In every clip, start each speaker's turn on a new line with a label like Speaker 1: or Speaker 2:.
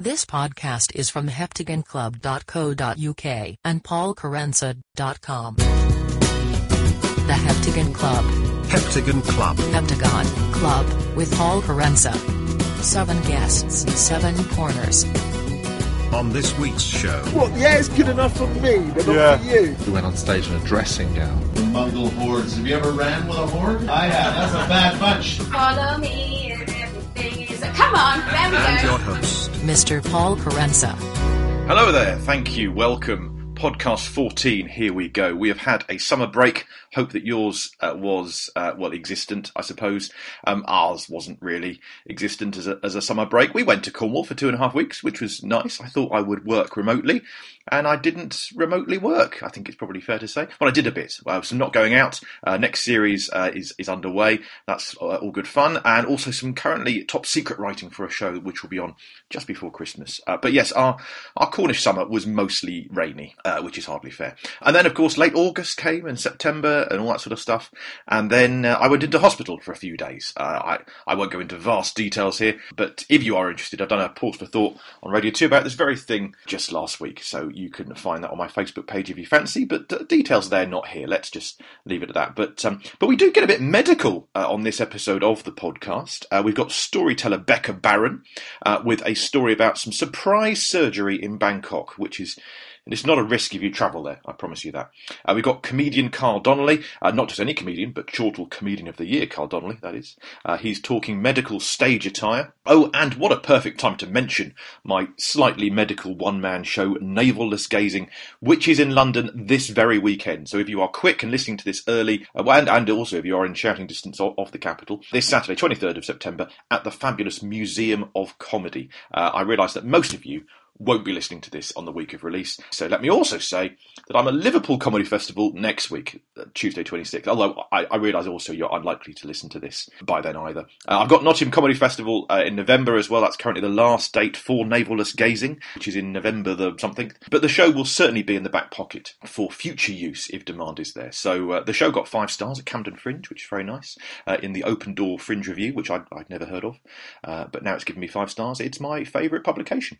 Speaker 1: This podcast is from heptagonclub.co.uk and paulkerensa.com. The Heptagon Club.
Speaker 2: Heptagon Club.
Speaker 1: Heptagon Club with Paul Kerensa. Seven guests, seven corners.
Speaker 2: On this week's show,
Speaker 3: What? Yeah, it's good enough for me, but not for you.
Speaker 4: We went on stage in a dressing gown.
Speaker 5: Mongol hordes. Have you ever ran with a horde? I have. That's a bad bunch.
Speaker 6: Follow me and everything. Come on, there we
Speaker 2: and
Speaker 6: go.
Speaker 2: your host,
Speaker 1: Mr. Paul Kerensa.
Speaker 7: Hello there, thank you, welcome. Podcast 14, here we go. We have had a summer break. Hope that yours uh, was, uh, well, existent, I suppose. Um, ours wasn't really existent as a, as a summer break. We went to Cornwall for two and a half weeks, which was nice. I thought I would work remotely, and I didn't remotely work. I think it's probably fair to say. Well, I did a bit. Well, so not going out. Uh, next series uh, is, is underway. That's uh, all good fun. And also some currently top secret writing for a show which will be on just before Christmas. Uh, but yes, our, our Cornish summer was mostly rainy, which is hardly fair. And then, of course, late August came and September and all that sort of stuff. And then uh, I went into hospital for a few days. Uh, I, I won't go into vast details here, but if you are interested, I've done a pause for thought on Radio 2 about this very thing just last week. So you can find that on my Facebook page if you fancy, but uh, details there, not here. Let's just leave it at that. But um, but we do get a bit medical uh, on this episode of the podcast. Uh, we've got storyteller Becca Baron uh, with a story about some surprise surgery in Bangkok, which is and it's not a risk if you travel there, I promise you that. Uh, we've got comedian Carl Donnelly, uh, not just any comedian, but Chortle Comedian of the Year, Carl Donnelly, that is. Uh, he's talking medical stage attire. Oh, and what a perfect time to mention my slightly medical one man show, Navelless Gazing, which is in London this very weekend. So if you are quick and listening to this early, uh, and, and also if you are in shouting distance of, the capital, this Saturday, 23rd of September, at the fabulous Museum of Comedy. Uh, I realise that most of you won't be listening to this on the week of release. So let me also say that I'm at Liverpool Comedy Festival next week, uh, Tuesday 26th. Although I, I realise also you're unlikely to listen to this by then either. Uh, I've got Nottingham Comedy Festival uh, in November as well. That's currently the last date for Navelless Gazing, which is in November the something. But the show will certainly be in the back pocket for future use if demand is there. So uh, the show got five stars at Camden Fringe, which is very nice. Uh, in the Open Door Fringe Review, which I'd, I'd never heard of, uh, but now it's given me five stars. It's my favourite publication.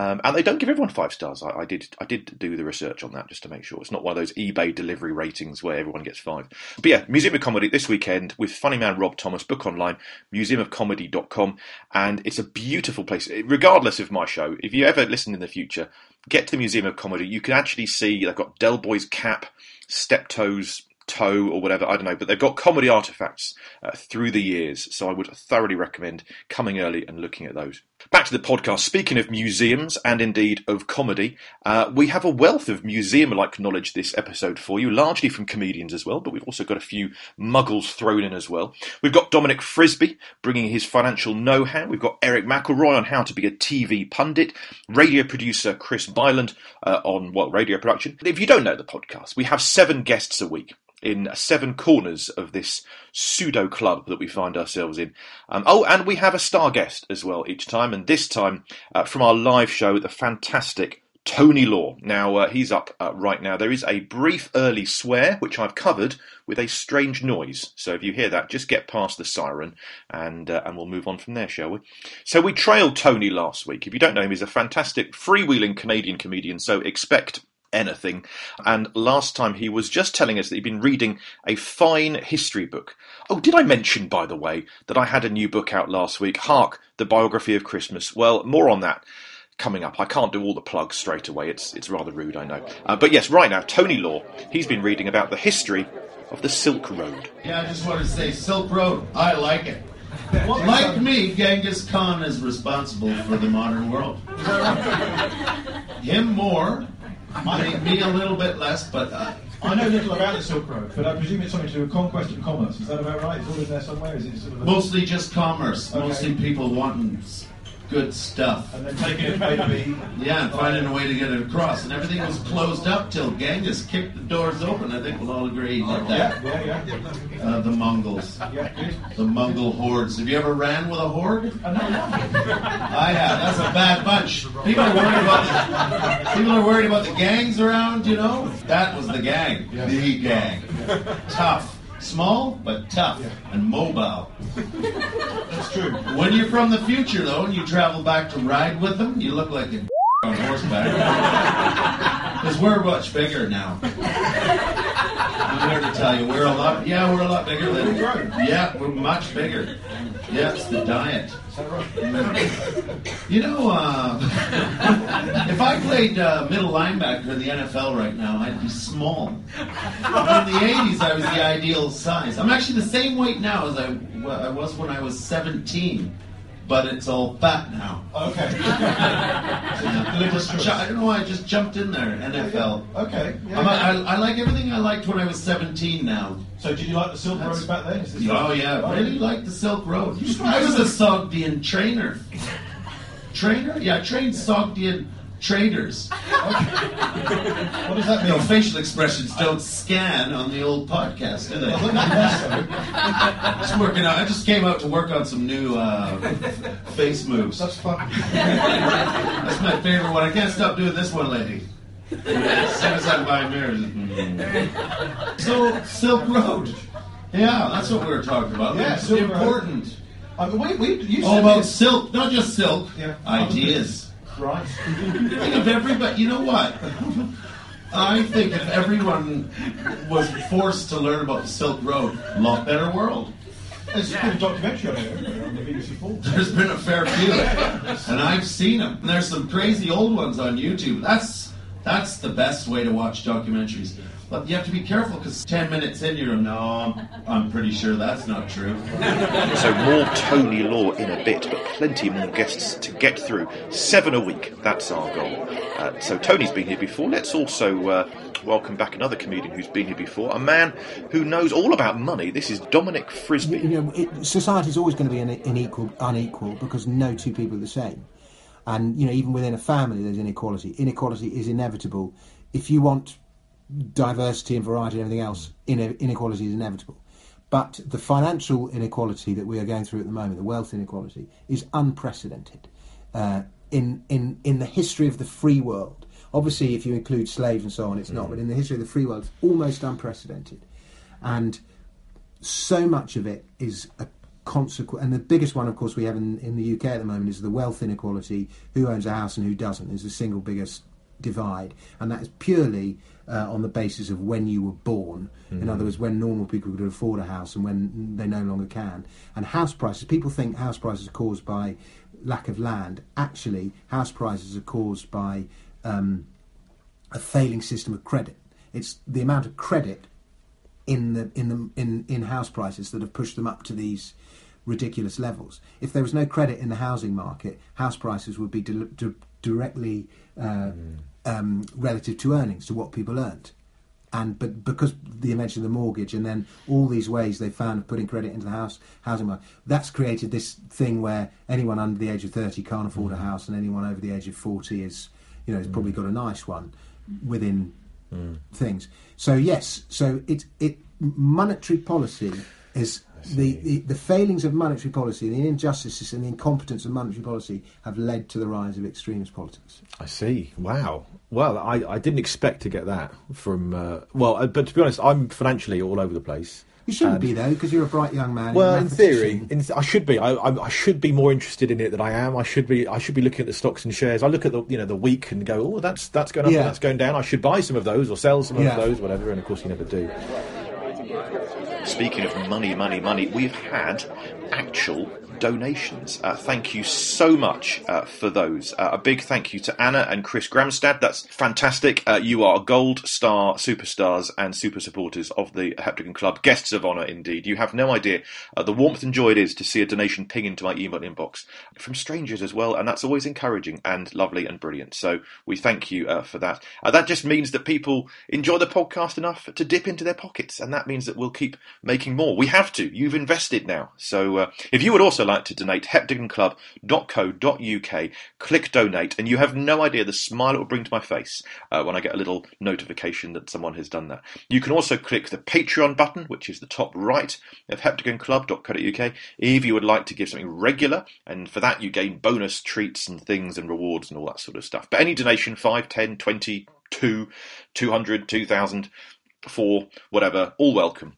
Speaker 7: Um, and they don't give everyone five stars. I, I did I did do the research on that just to make sure it's not one of those eBay delivery ratings where everyone gets five. But yeah, Museum of Comedy this weekend with funny man Rob Thomas. Book online, museumofcomedy.com, and it's a beautiful place. Regardless of my show, if you ever listen in the future, get to the Museum of Comedy. You can actually see they've got Del Boy's cap, Steptoe's toe or whatever, I don't know, but they've got comedy artifacts uh, through the years, so I would thoroughly recommend coming early and looking at those. Back to the podcast. Speaking of museums and indeed of comedy, uh, we have a wealth of museum like knowledge this episode for you, largely from comedians as well, but we've also got a few muggles thrown in as well. We've got Dominic Frisby bringing his financial know how. We've got Erich McElroy on how to be a TV pundit, radio producer Chris Byland uh, on, well, radio production. If you don't know the podcast, we have seven guests a week in seven corners of this pseudo club that we find ourselves in. Um, oh, and we have a star guest as well each time, and this time uh, from our live show, the fantastic Tony Law. Now, uh, he's up uh, right now. There is a brief early swear, which I've covered with a strange noise. So if you hear that, just get past the siren and, uh, and we'll move on from there, shall we? So we trailed Tony last week. If you don't know him, he's a fantastic freewheeling Canadian comedian, so expect anything. And last time he was just telling us that he'd been reading a fine history book. Oh, did I mention, by the way, that I had a new book out last week? Hark, the biography of Christmas. Well, more on that coming up. I can't do all the plugs straight away. It's it's rather rude, I know. Uh, but yes, right now, Tony Law. He's been reading about the history of the Silk Road.
Speaker 5: Yeah, I just want to say Silk Road. I like it. Like me, Genghis Khan is responsible for the modern world. Him more, me, me a little bit less, but uh,
Speaker 8: I know little about the Silk Road, but I presume it's something to do with conquest and commerce. Is that about right? It's all in there somewhere. Is it sort of
Speaker 5: mostly just commerce.
Speaker 8: Okay.
Speaker 5: Mostly people wanting good stuff.
Speaker 8: and then taking it maybe?
Speaker 5: Yeah, and finding a way to get it across. And everything was closed up till Genghis kicked the doors open. I think we'll all agree he did
Speaker 8: Yeah,
Speaker 5: that.
Speaker 8: yeah, yeah.
Speaker 5: Uh, the Mongols. The Mongol hordes. Have you ever ran with a horde?
Speaker 8: No.
Speaker 5: I have. That's a bad bunch. People are worried about the, people are worried about the gangs around. You know, that was the gang, the gang. Tough. Small but tough and mobile.
Speaker 8: That's true.
Speaker 5: When you're from the future, though, and you travel back to ride with them, you look like a on horseback. Because we're much bigger now. I'm here to tell you, we're a lot. Yeah, we're a lot bigger than. Yeah, we're much bigger. Yeah, it's the diet. You know, uh, if I played uh, middle linebacker in the NFL right now, I'd be small. In the 80s, I was the ideal size. I'm actually the same weight now as I, I was when I was 17, but it's all fat now.
Speaker 8: Okay.
Speaker 5: I, just, I don't know why I just jumped in there, NFL.
Speaker 8: Okay. Yeah.
Speaker 5: A, I, I like everything I liked when I was 17 now.
Speaker 8: so, did you like the Silk Road back then?
Speaker 5: Oh yeah, I really like the Silk Road. I was a Sogdian trainer. Trainer? Yeah, I trained Sogdian traders.
Speaker 8: What does that mean?
Speaker 5: facial expressions don't scan on the old podcast, do they? just working out. I just came out to work on some new uh, face moves.
Speaker 8: That's fun.
Speaker 5: That's my favorite one. I can't stop doing this one, lady. As soon as mirrors. So Silk Road. Yeah, that's what we were talking about.
Speaker 8: Yeah,
Speaker 5: it's important.
Speaker 8: I mean, we, we, you
Speaker 5: All about silk, not just silk.
Speaker 8: Yeah.
Speaker 5: Ideas.
Speaker 8: Right.
Speaker 5: Think of everybody. You know what? I think if everyone was forced to learn about the Silk Road, a lot better world.
Speaker 8: There's been a documentary on it on the.
Speaker 5: There's been a fair few, and I've seen them. And there's some crazy old ones on YouTube. That's that's the best way to watch documentaries. But you have to be careful because ten minutes in, you're no, I'm, I'm pretty sure that's not true.
Speaker 7: So more Tony Law in a bit, but plenty more guests to get through. Seven a week, that's our goal. Uh, so Tony's been here before. Let's also uh, welcome back another comedian who's been here before, a man who knows all about money. This is Dominic Frisby.
Speaker 9: you know, it, society's always going to be une- unequal, unequal because no two people are the same. And you know, even within a family, there's inequality. Inequality is inevitable. If you want diversity and variety and everything else, inequality is inevitable. But the financial inequality that we are going through at the moment, the wealth inequality, is unprecedented uh, in in in the history of the free world. Obviously, if you include slaves and so on, it's not. But in the history of the free world, it's almost unprecedented. And so much of it is a consequence. And the biggest one, of course, we have in, in the UK at the moment is the wealth inequality who owns a house and who doesn't is the single biggest divide. And that is purely uh, on the basis of when you were born. In other words, when normal people could afford a house and when they no longer can. And house prices, people think house prices are caused by lack of land. Actually, house prices are caused by um, a failing system of credit. It's the amount of credit in the in the in, in house prices that have pushed them up to these ridiculous levels. If there was no credit in the housing market, house prices would be di- di- directly uh, um, relative to earnings to what people earned. And but because the invention of the mortgage and then all these ways they found of putting credit into the house housing market, that's created this thing where anyone under the age of thirty can't afford a mm. house, and anyone over the age of forty is, you know, has probably mm. got a nice one within mm. things. So yes, so it it monetary policy is the, the the failings of monetary policy, the injustices and the incompetence of monetary policy have led to the rise of extremist politics.
Speaker 10: I see. Wow. Well, I, I didn't expect to get that from. Uh, well, uh, but to be honest, I'm financially all over the place.
Speaker 9: You shouldn't
Speaker 10: And-
Speaker 9: be though, because you're a bright young man.
Speaker 10: Well, in theory, in th- I should be. I, I, I should be more interested in it than I am. I should be. I should be looking at the stocks and shares. I look at the you know the week and go, oh, that's that's going up,
Speaker 9: Yeah.
Speaker 10: and that's going down. I should buy some of those or sell some
Speaker 9: Yeah.
Speaker 10: of those, whatever. And of course, you never do.
Speaker 7: Speaking of money, money, money, we've had actual donations. Uh, thank you so much uh, for those. Uh, a big thank you to Anna and Chris Gramstad. That's fantastic. Uh, you are gold star superstars and super supporters of the Heptagon Club. Guests of honour, indeed. You have no idea uh, the warmth and joy it is to see a donation ping into my email inbox from strangers as well, and that's always encouraging and lovely and brilliant. So we thank you for that. That just means that people enjoy the podcast enough to dip into their pockets, and that means that we'll keep making more. We have to. You've invested now. So if you would also like to donate, heptagonclub.co.uk, click donate, and you have no idea the smile it will bring to my face uh, when I get a little notification that someone has done that. You can also click the Patreon button, which is the top right of heptagonclub.co.uk, if you would like to give something regular, and for that you gain bonus treats and things and rewards and all that sort of stuff. But any donation, 5, 10, 20, 2, 200, 2,000, 4, whatever, all welcome.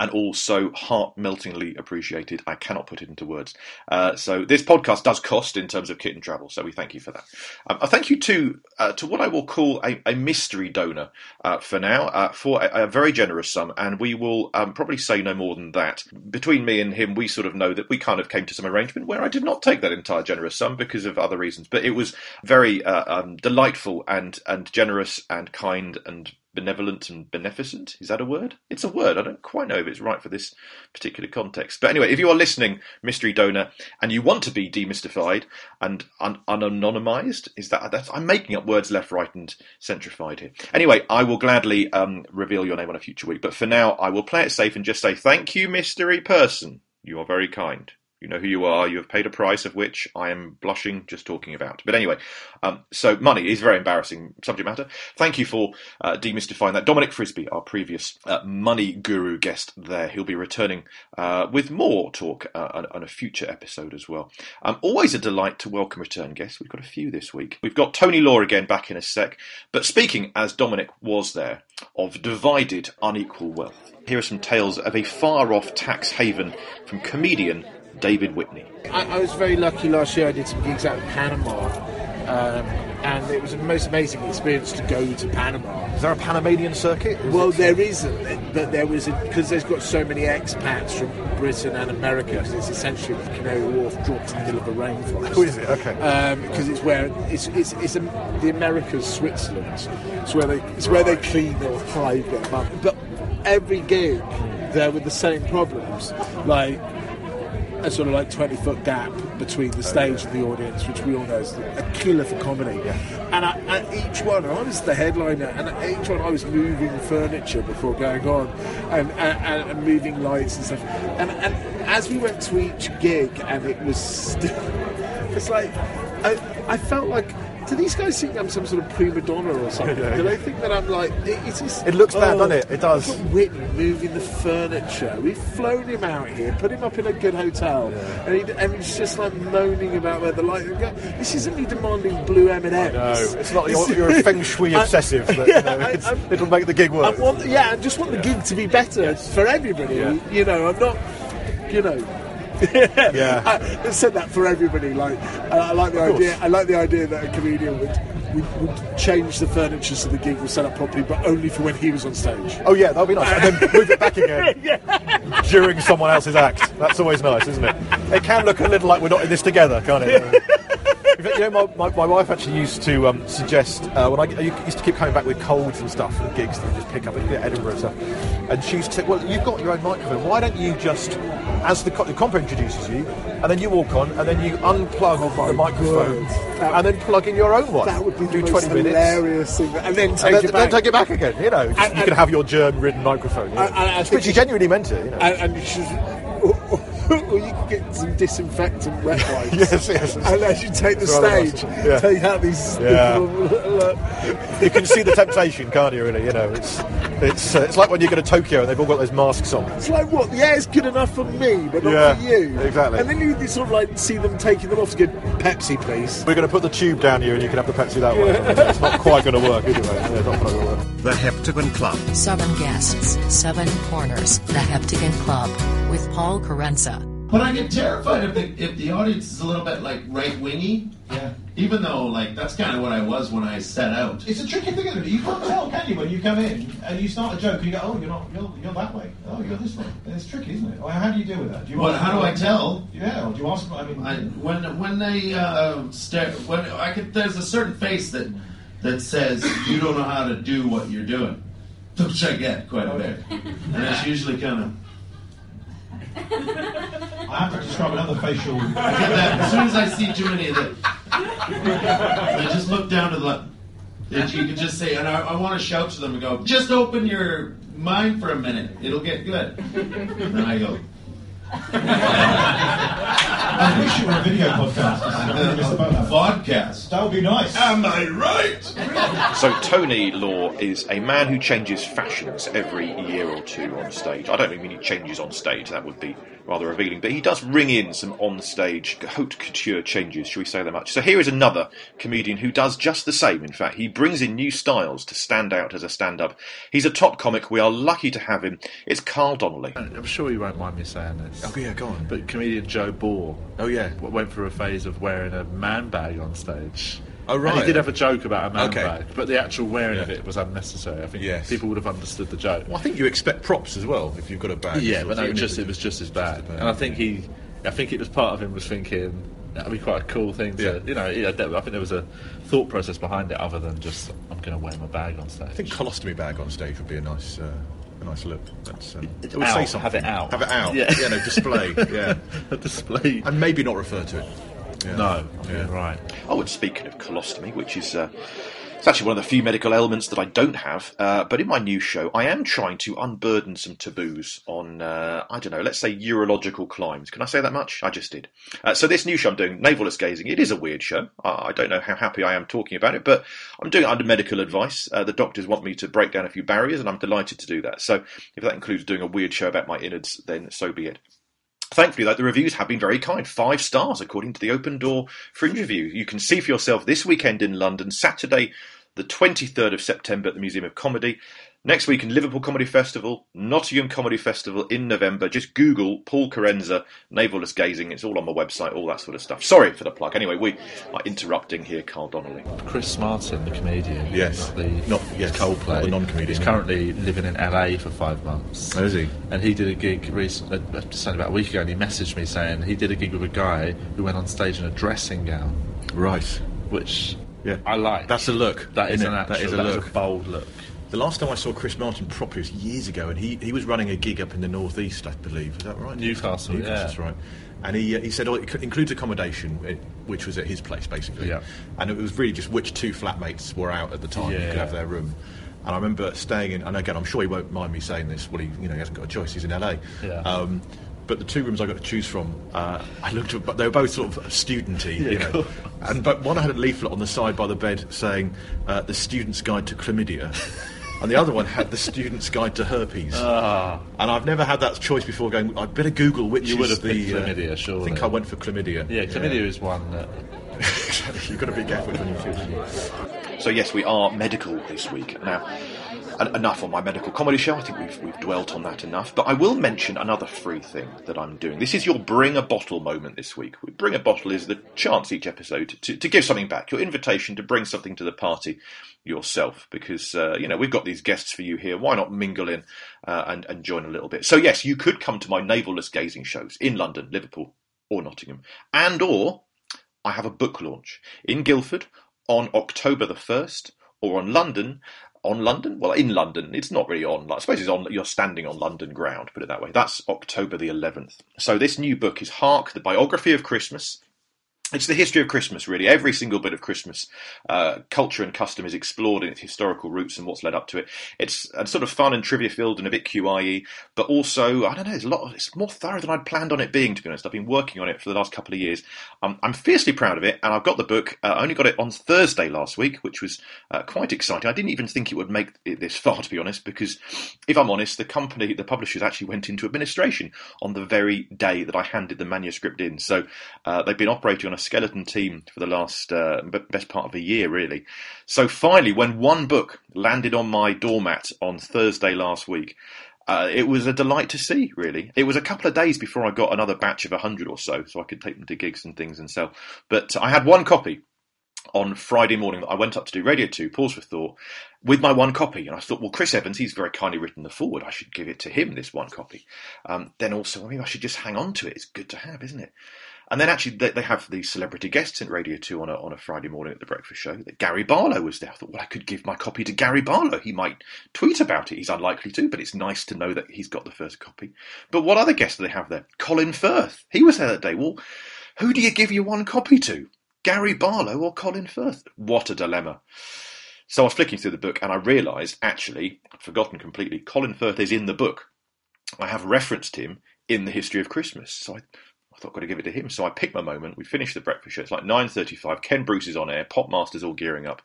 Speaker 7: And also heart meltingly appreciated. I cannot put it into words. Uh, so this podcast does cost in terms of kit and travel, so we thank you for that. Um, I thank you to uh, to what I will call a, a mystery donor uh, for now uh, for a, a very generous sum, and we will um, probably say no more than that. Between me and him, we sort of know that we kind of came to some arrangement where I did not take that entire generous sum because of other reasons, but it was very uh, um, delightful and and generous and kind and benevolent and beneficent. Is that a word? It's a word. I don't quite know if it's right for this particular context. But anyway, if you are listening, mystery donor, and you want to be demystified and un- unanonymized, is that that's I'm making up words left, right, and centrified here. Anyway, I will gladly um, reveal your name on a future week. But for now, I will play it safe and just say thank you, mystery person. You are very kind. You know who you are. You have paid a price of which I am blushing just talking about. But anyway, um, so money is very embarrassing subject matter. Thank you for uh, demystifying that. Dominic Frisby, our previous uh, money guru guest there, he'll be returning uh, with more talk uh, on, on, a future episode as well. Um, always a delight to welcome return guests. We've got a few this week. We've got Tony Law again back in a sec. But speaking as Dominic was there of divided unequal wealth, here are some tales of a far off tax haven from comedian David Whitney.
Speaker 3: I, I, was very lucky last year. I did some gigs out in Panama, um, and it was the most amazing experience to go to Panama.
Speaker 10: Is there a Panamanian circuit?
Speaker 3: Is well, there isn't, but there was because there's got so many expats from Britain and America. Because it's essentially the Canary Wharf dropped in the middle of a rainforest.
Speaker 10: Oh, is it? Okay.
Speaker 3: Because um, it's where it's it's, it's a, the Americas, Switzerland. It's where they it's where they clean or hide their money. But every gig, there were the same problems, like a sort of like 20 foot gap between the oh, stage and the audience, which we all know is a killer for comedy. And at each one, I was the headliner, and at each one I was moving furniture before going on, and, and, and moving lights and stuff. And, and as we went to each gig, and it was still, it's like, I, I felt like do these guys think I'm some sort of prima donna or something? Yeah, yeah. Do they think that I'm like? It, it, is,
Speaker 10: it looks bad, oh, doesn't it? It does.
Speaker 3: Whitney moving the furniture. We've flown him out here, put him up in a good hotel, yeah. and, he, and, he's just like moaning about where the light. This isn't me demanding blue M and M's.
Speaker 10: No, it's not. You're, you're a feng shui obsessive. But, you know, I, it'll make the gig work.
Speaker 3: I want, yeah, I just want the gig to be better yes. for everybody. You know, I'm not. You know
Speaker 10: yeah.
Speaker 3: I said that for everybody. Like, I like the idea. I like the idea that a comedian would, would, would change the furniture so the gig was set up properly, but only for when he was on stage.
Speaker 10: Oh yeah, that'd be nice. and then move it back again yeah. during someone else's act. That's always nice, isn't it? It can look a little like we're not in this together, can't it? you know, my, my, my, wife actually used to um, suggest uh, when I, I, used to keep coming back with colds and stuff and gigs that you just pick up at Edinburgh and stuff. And she used to say, "Well, you've got your own microphone. Why don't you just, as the, the comp introduces you, and then you walk on, and then you unplug oh the microphone, and then plug in your own one.
Speaker 3: That would be
Speaker 10: do
Speaker 3: the
Speaker 10: 20
Speaker 3: most
Speaker 10: minutes,
Speaker 3: hilarious thing. And then take
Speaker 10: and then,
Speaker 3: it back.
Speaker 10: Then take it back again. You know, and, you can have your germ-ridden microphone. You know. I, I but she genuinely meant it. You know.
Speaker 3: And, and she's or you can get some disinfectant wet wipes.
Speaker 10: yes, yes.
Speaker 3: And as you take the stage, yeah. take out these.
Speaker 10: Yeah. you can see the temptation, can't you? Really, you know, it's it's uh, it's like when you go to Tokyo and they've all got those masks on.
Speaker 3: It's like what? Yeah, it's good enough for me, but not yeah, for you.
Speaker 10: Exactly.
Speaker 3: And then you sort of like see them taking them off to get Pepsi, please.
Speaker 10: We're going to put the tube down here, and you can have the Pepsi that way. it's not quite going to work, is it? Yeah, it's not quite going to work.
Speaker 2: The Heptagon Club.
Speaker 1: Seven guests, seven corners. The Heptagon Club with Paul Kerensa.
Speaker 5: But I get terrified if the if the audience is a little bit like right wingy.
Speaker 8: Yeah.
Speaker 5: Even though like that's kind of what I was when I set out.
Speaker 8: It's a tricky thing, isn't it? You can't tell, can you? When you come in and you start a joke, and you go, "Oh, you're not, you're, you're that way. Oh, you're this way." And it's tricky, isn't it? Well, how do you deal with that? Do you
Speaker 5: well, how do I tell?
Speaker 8: Yeah. Or do you ask? I mean,
Speaker 5: I, when when they uh, stare, when I could, there's a certain face that that says you don't know how to do what you're doing, which I get quite a bit, and it's usually kind of.
Speaker 8: I have to describe another facial.
Speaker 5: Get that. As soon as I see too many of them, I just look down to the. And you can just say, and I, I want to shout to them and go, just open your mind for a minute. It'll get good. And then I go,
Speaker 8: I wish you were a video podcast.
Speaker 5: Podcast.
Speaker 8: That would be nice.
Speaker 5: Am I right?
Speaker 7: So Tony Law is a man who changes fashions every year or two on stage. I don't mean he changes on stage. That would be rather revealing. But he does ring in some on-stage haute couture changes, shall we say that much? So here is another comedian who does just the same. In fact, he brings in new styles to stand out as a stand-up. He's a top comic. We are lucky to have him. It's Carl Donnelly.
Speaker 4: Uh, I'm sure you won't mind me saying this.
Speaker 10: Oh yeah, go on.
Speaker 4: But comedian Joe Ball
Speaker 10: Oh yeah.
Speaker 4: went through a phase of wearing a man bag on stage.
Speaker 10: Oh
Speaker 4: And
Speaker 10: right.
Speaker 4: he did have a joke about a man
Speaker 10: Okay.
Speaker 4: bag, but the actual wearing of it was unnecessary. I think
Speaker 10: Yes.
Speaker 4: people would have understood the joke.
Speaker 10: Well, I think you expect props as well if you've got a bag.
Speaker 4: Yeah, but no, it just it was just as bad. And I think he, I think it was part of him was thinking that'd be quite a cool thing to,
Speaker 10: Yeah.
Speaker 4: you know. Yeah, I think there was a thought process behind it other than just I'm going to wear my bag on stage.
Speaker 10: I think colostomy bag on stage would be a nice, uh, a nice look. That's, um, it would
Speaker 4: Out,
Speaker 10: say something.
Speaker 4: have it out.
Speaker 10: Have it out.
Speaker 4: Yeah.
Speaker 10: Yeah, no display. Yeah,
Speaker 4: a display.
Speaker 10: and maybe not refer to it. Yeah.
Speaker 4: No,
Speaker 10: Yeah.
Speaker 4: yeah. right.
Speaker 7: Oh, and speaking of colostomy, which is uh, it's actually one of the few medical ailments that I don't have. Uh, but in my new show, I am trying to unburden some taboos on uh, I don't know, let's say urological climbs. Can I say that much? I just did. Uh, so this new show I'm doing, navelless gazing. It is a weird show. I, I don't know how happy I am talking about it, but I'm doing it under medical advice. Uh, the doctors want me to break down a few barriers, and I'm delighted to do that. So if that includes doing a weird show about my innards, then so be it. Thankfully, though, the reviews have been very kind. Five stars, according to the Open Door Fringe Review. You can see for yourself this weekend in London, Saturday, the 23rd of September at the Museum of Comedy. Next week in Liverpool Comedy Festival, Nottingham Comedy Festival in November. Just Google Paul Kerensa, Navelless Gazing. It's all on my website, all that sort of stuff. Sorry for the plug. Anyway, we are interrupting here, Carl Donnelly.
Speaker 4: Chris Martin, the comedian,
Speaker 10: Yes.
Speaker 4: the
Speaker 10: Not- yes,
Speaker 4: Coldplay,
Speaker 10: not the non-comedian.
Speaker 4: He's currently living in LA for five months.
Speaker 10: Oh, is he?
Speaker 4: And he did a gig recently, uh, just only about a week ago, and he messaged me saying he did a gig with a guy who went on stage in a dressing gown,
Speaker 10: Right.
Speaker 4: which
Speaker 10: Yeah.
Speaker 4: I like.
Speaker 10: That's a look.
Speaker 4: that an actual,
Speaker 10: That is a
Speaker 4: that is
Speaker 10: look.
Speaker 4: a bold look.
Speaker 10: The last time I saw Chris Martin properly was years ago, and he, he was running a gig up in the northeast, I believe. Is that right?
Speaker 4: Newcastle,
Speaker 10: Newcastle,
Speaker 4: yeah.
Speaker 10: that's right. And he uh, he said, oh, it includes accommodation, eh, which was at his place basically.
Speaker 4: Yeah.
Speaker 10: And it was really just which two flatmates were out at the time who could have their room. And I remember staying in, and again, I'm sure he won't mind me saying this. Well, he you know he hasn't got a choice. He's in LA.
Speaker 4: Yeah.
Speaker 10: Um, but the two rooms I got to choose from, uh, I looked at, but they were both sort of studenty, you know. And but one I had a leaflet on the side by the bed saying uh, "The Student's Guide to Chlamydia," and the other one had "The Student's Guide to Herpes."
Speaker 4: Ah,
Speaker 10: And I've never had that choice before. Going, I'd better Google which
Speaker 4: You
Speaker 10: is
Speaker 4: would have
Speaker 10: the
Speaker 4: picked chlamydia,
Speaker 10: I think I went for chlamydia.
Speaker 4: yeah, chlamydia is one that
Speaker 10: You've got to be careful when you choose.
Speaker 7: So yes, we are medical this week. Now, en- enough on my medical comedy show. I think we've we've dwelt on that enough. But I will mention another free thing that I'm doing. This is your bring a bottle moment this week. Bring a bottle is the chance each episode to, to give something back. Your invitation to bring something to the party yourself, because uh, you know we've got these guests for you here. Why not mingle in uh, and and join a little bit? So yes, you could come to my navelless gazing shows in London, Liverpool, or Nottingham, and or I have a book launch in Guildford on October the 1st or on London. On London? Well, in London. It's not really on. I suppose it's on. You're standing on London ground, put it that way. That's October the 11th. So this new book is Hark, the biography of Christmas. It's the history of Christmas, really. Every single bit of Christmas uh, culture and custom is explored in its historical roots and what's led up to it. It's uh, sort of fun and trivia filled and a bit QIE, but also I don't know. It's a lot. Of, it's more thorough than I'd planned on it being. To be honest, I've been working on it for the last couple of years. Um, I'm fiercely proud of it, and I've got the book. Uh, I only got it on Thursday last week, which was uh, quite exciting. I didn't even think it would make it this far, to be honest, because if I'm honest, the company, the publishers, actually went into administration on the very day that I handed the manuscript in. So uh, they've been operating on a skeleton team for the last uh, best part of a year, really. So finally, when one book landed on my doormat on Thursday last week, uh, it was a delight to see, really. It was a couple of days before I got another batch of 100 or so, so I could take them to gigs and things and sell. But I had one copy on Friday morning that I went up to do Radio 2, Pause for Thought, with my one copy. And I thought, well, Chris Evans, he's very kindly written the foreword. I should give it to him, this one copy. Um, then also, maybe I should just hang on to it. It's good to have, isn't it? And then actually, they, they have these celebrity guests in Radio 2 on a, on a Friday morning at the breakfast show. That Gary Barlow was there. I thought, well, I could give my copy to Gary Barlow. He might tweet about it. He's unlikely to, but it's nice to know that he's got the first copy. But what other guests do they have there? Colin Firth. He was there that day. Well, who do you give your one copy to? Gary Barlow or Colin Firth? What a dilemma. So I was flicking through the book and I realised, actually, I'd forgotten completely, Colin Firth is in the book. I have referenced him in the history of Christmas. So I, I thought I've got to give it to him. So I picked my moment. We finished the breakfast show. It's like 9.35. Ken Bruce is on air. Popmaster's all gearing up.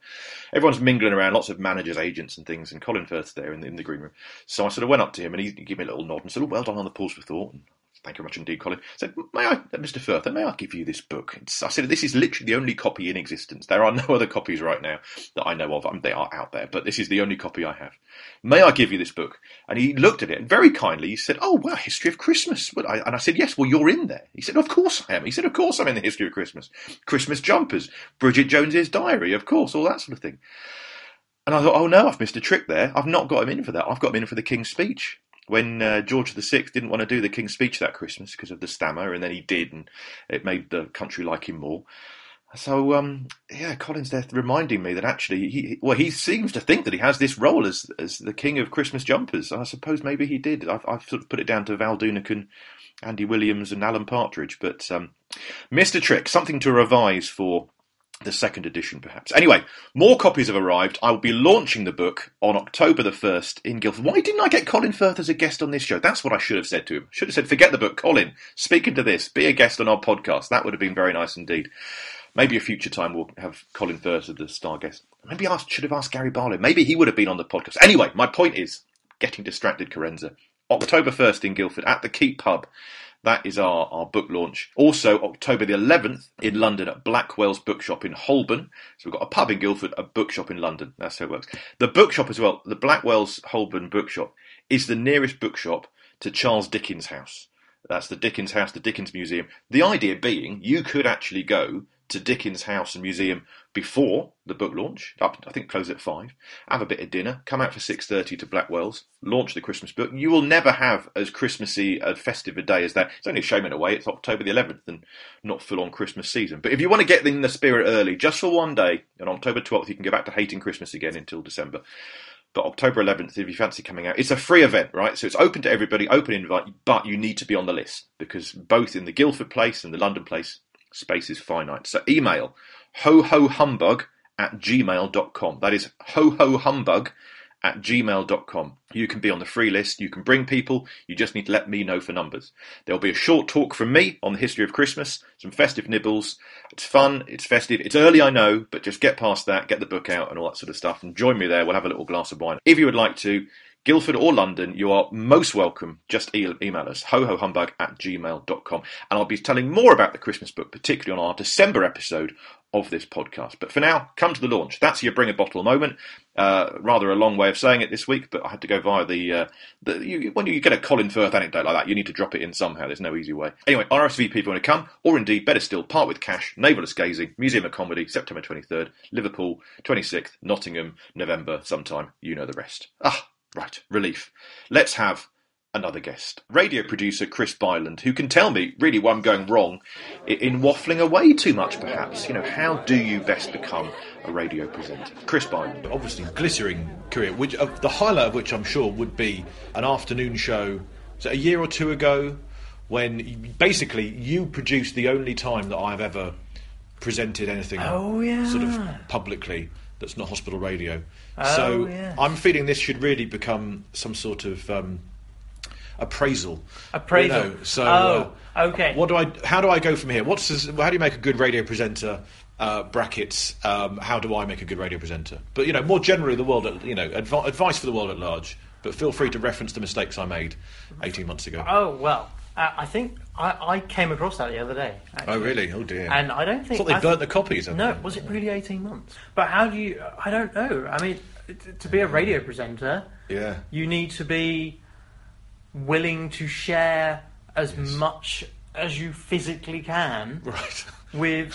Speaker 7: Everyone's mingling around. Lots of managers, agents and things. And Colin Firth's there in the, in the green room. So I sort of went up to him and he gave me a little nod and said, oh, well done on the pause for thought. And Thank you very much indeed, Colin. I Said, may I, uh, Mr. Firth, may I give you this book? I said, this is literally the only copy in existence. There are no other copies right now that I know of. I mean, they are out there, but this is the only copy I have. May I give you this book? And he looked at it and very kindly he said, oh, well, History of Christmas. I, and I said, yes, well, you're in there. He said, of course I am. He said, of course I'm in the History of Christmas. Christmas jumpers, Bridget Jones's diary, of course, all that sort of thing. And I thought, oh no, I've missed a trick there. I've not got him in for that. I've got him in for the King's Speech. When uh, George VI didn't want to do the King's Speech that Christmas because of the stammer, and then he did, and it made the country like him more. So, um, yeah, Colin's there reminding me that actually, he, well, he seems to think that he has this role as as the king of Christmas jumpers. I suppose maybe he did. I've, I've sort of put it down to Val Doonican, Andy Williams, and Alan Partridge. But um, Mr. Trick, something to revise for the second edition, perhaps. Anyway, more copies have arrived. I will be launching the book on October the 1st in Guildford. Why didn't I get Colin Firth as a guest on this show? That's what I should have said to him. Should have said, forget the book, Colin, speak into this, be a guest on our podcast. That would have been very nice indeed. Maybe a future time we'll have Colin Firth as the star guest. Maybe I should have asked Gary Barlow. Maybe he would have been on the podcast. Anyway, my point is, getting distracted, Kerensa. October 1st in Guildford at the Keep Pub. That is our, our book launch. Also, October the 11th in London at Blackwell's Bookshop in Holborn. So we've got a pub in Guildford, a bookshop in London. That's how it works. The bookshop as well, the Blackwell's Holborn Bookshop, is the nearest bookshop to Charles Dickens' house. That's the Dickens house, the Dickens Museum. The idea being you could actually go to Dickens' house and museum before the book launch. Up, I think close at five. Have a bit of dinner. Come out for six thirty to Blackwell's. Launch the Christmas book. You will never have as Christmassy a festive a day as that. It's only a shame in a way. It's October the eleventh and not full on Christmas season. But if you want to get in the spirit early, just for one day, on October twelfth, you can go back to hating Christmas again until December. But October 11th, if you fancy coming out, it's a free event, right? So it's open to everybody, open invite, but you need to be on the list because both in the Guildford place and the London place, space is finite. So email hohohumbug at gmail.com. That is hohohumbug at gmail.com. You can be on the free list, you can bring people, you just need to let me know for numbers. There'll be a short talk from me on the history of Christmas, some festive nibbles. It's fun, it's festive, it's early, I know, but just get past that, get the book out and all that sort of stuff, and join me there. We'll have a little glass of wine. If you would like to, Guildford or London, you are most welcome. Just email us, hohohumbug at gmail.com. And I'll be telling more about the Christmas book, particularly on our December episode of this podcast. But for now, come to the launch. That's your bring a bottle moment. Uh, rather a long way of saying it this week, but I had to go via the. Uh, the you, when you get a Colin Firth anecdote like that, you need to drop it in somehow. There's no easy way. Anyway, RSVP if you want to come, or indeed, better still, part with cash. Navelless Gazing, Museum of Comedy, September 23rd, Liverpool, 26th, Nottingham, November, sometime. You know the rest. Ah, right, relief. Let's have another guest, radio producer Chris Byland, who can tell me really where I'm going wrong in waffling away too much, perhaps. You know, how do you best become a radio presenter? Chris Byland.
Speaker 10: obviously glittering career, which uh, the highlight of which I'm sure would be an afternoon show. So a year or two ago, when basically you produced the only time that I've ever presented anything,
Speaker 11: Oh, yeah.
Speaker 10: sort of publicly that's not hospital radio.
Speaker 11: Oh,
Speaker 10: so
Speaker 11: yes.
Speaker 10: I'm feeling this should really become some sort of um, appraisal.
Speaker 11: Appraisal.
Speaker 10: You know, so
Speaker 11: Oh,
Speaker 10: uh,
Speaker 11: okay.
Speaker 10: What do I? How do I go from here? What's this, how do you make a good radio presenter? Uh, brackets. Um, how do I make a good radio presenter? But you know, more generally, the world. At, you know, advi- advice for the world at large. But feel free to reference the mistakes I made 18 months ago.
Speaker 11: Oh well, uh, I think I, I came across that the other day. Actually.
Speaker 10: Oh, really? Oh, dear.
Speaker 11: And I don't think I
Speaker 10: thought they burnt
Speaker 11: think-
Speaker 10: the copies. haven't
Speaker 11: No, was it really eighteen months? But how do you? I don't know. I mean, to be a radio presenter,
Speaker 10: Yeah.
Speaker 11: you need to be willing to share as much as you physically can
Speaker 10: Right.
Speaker 11: with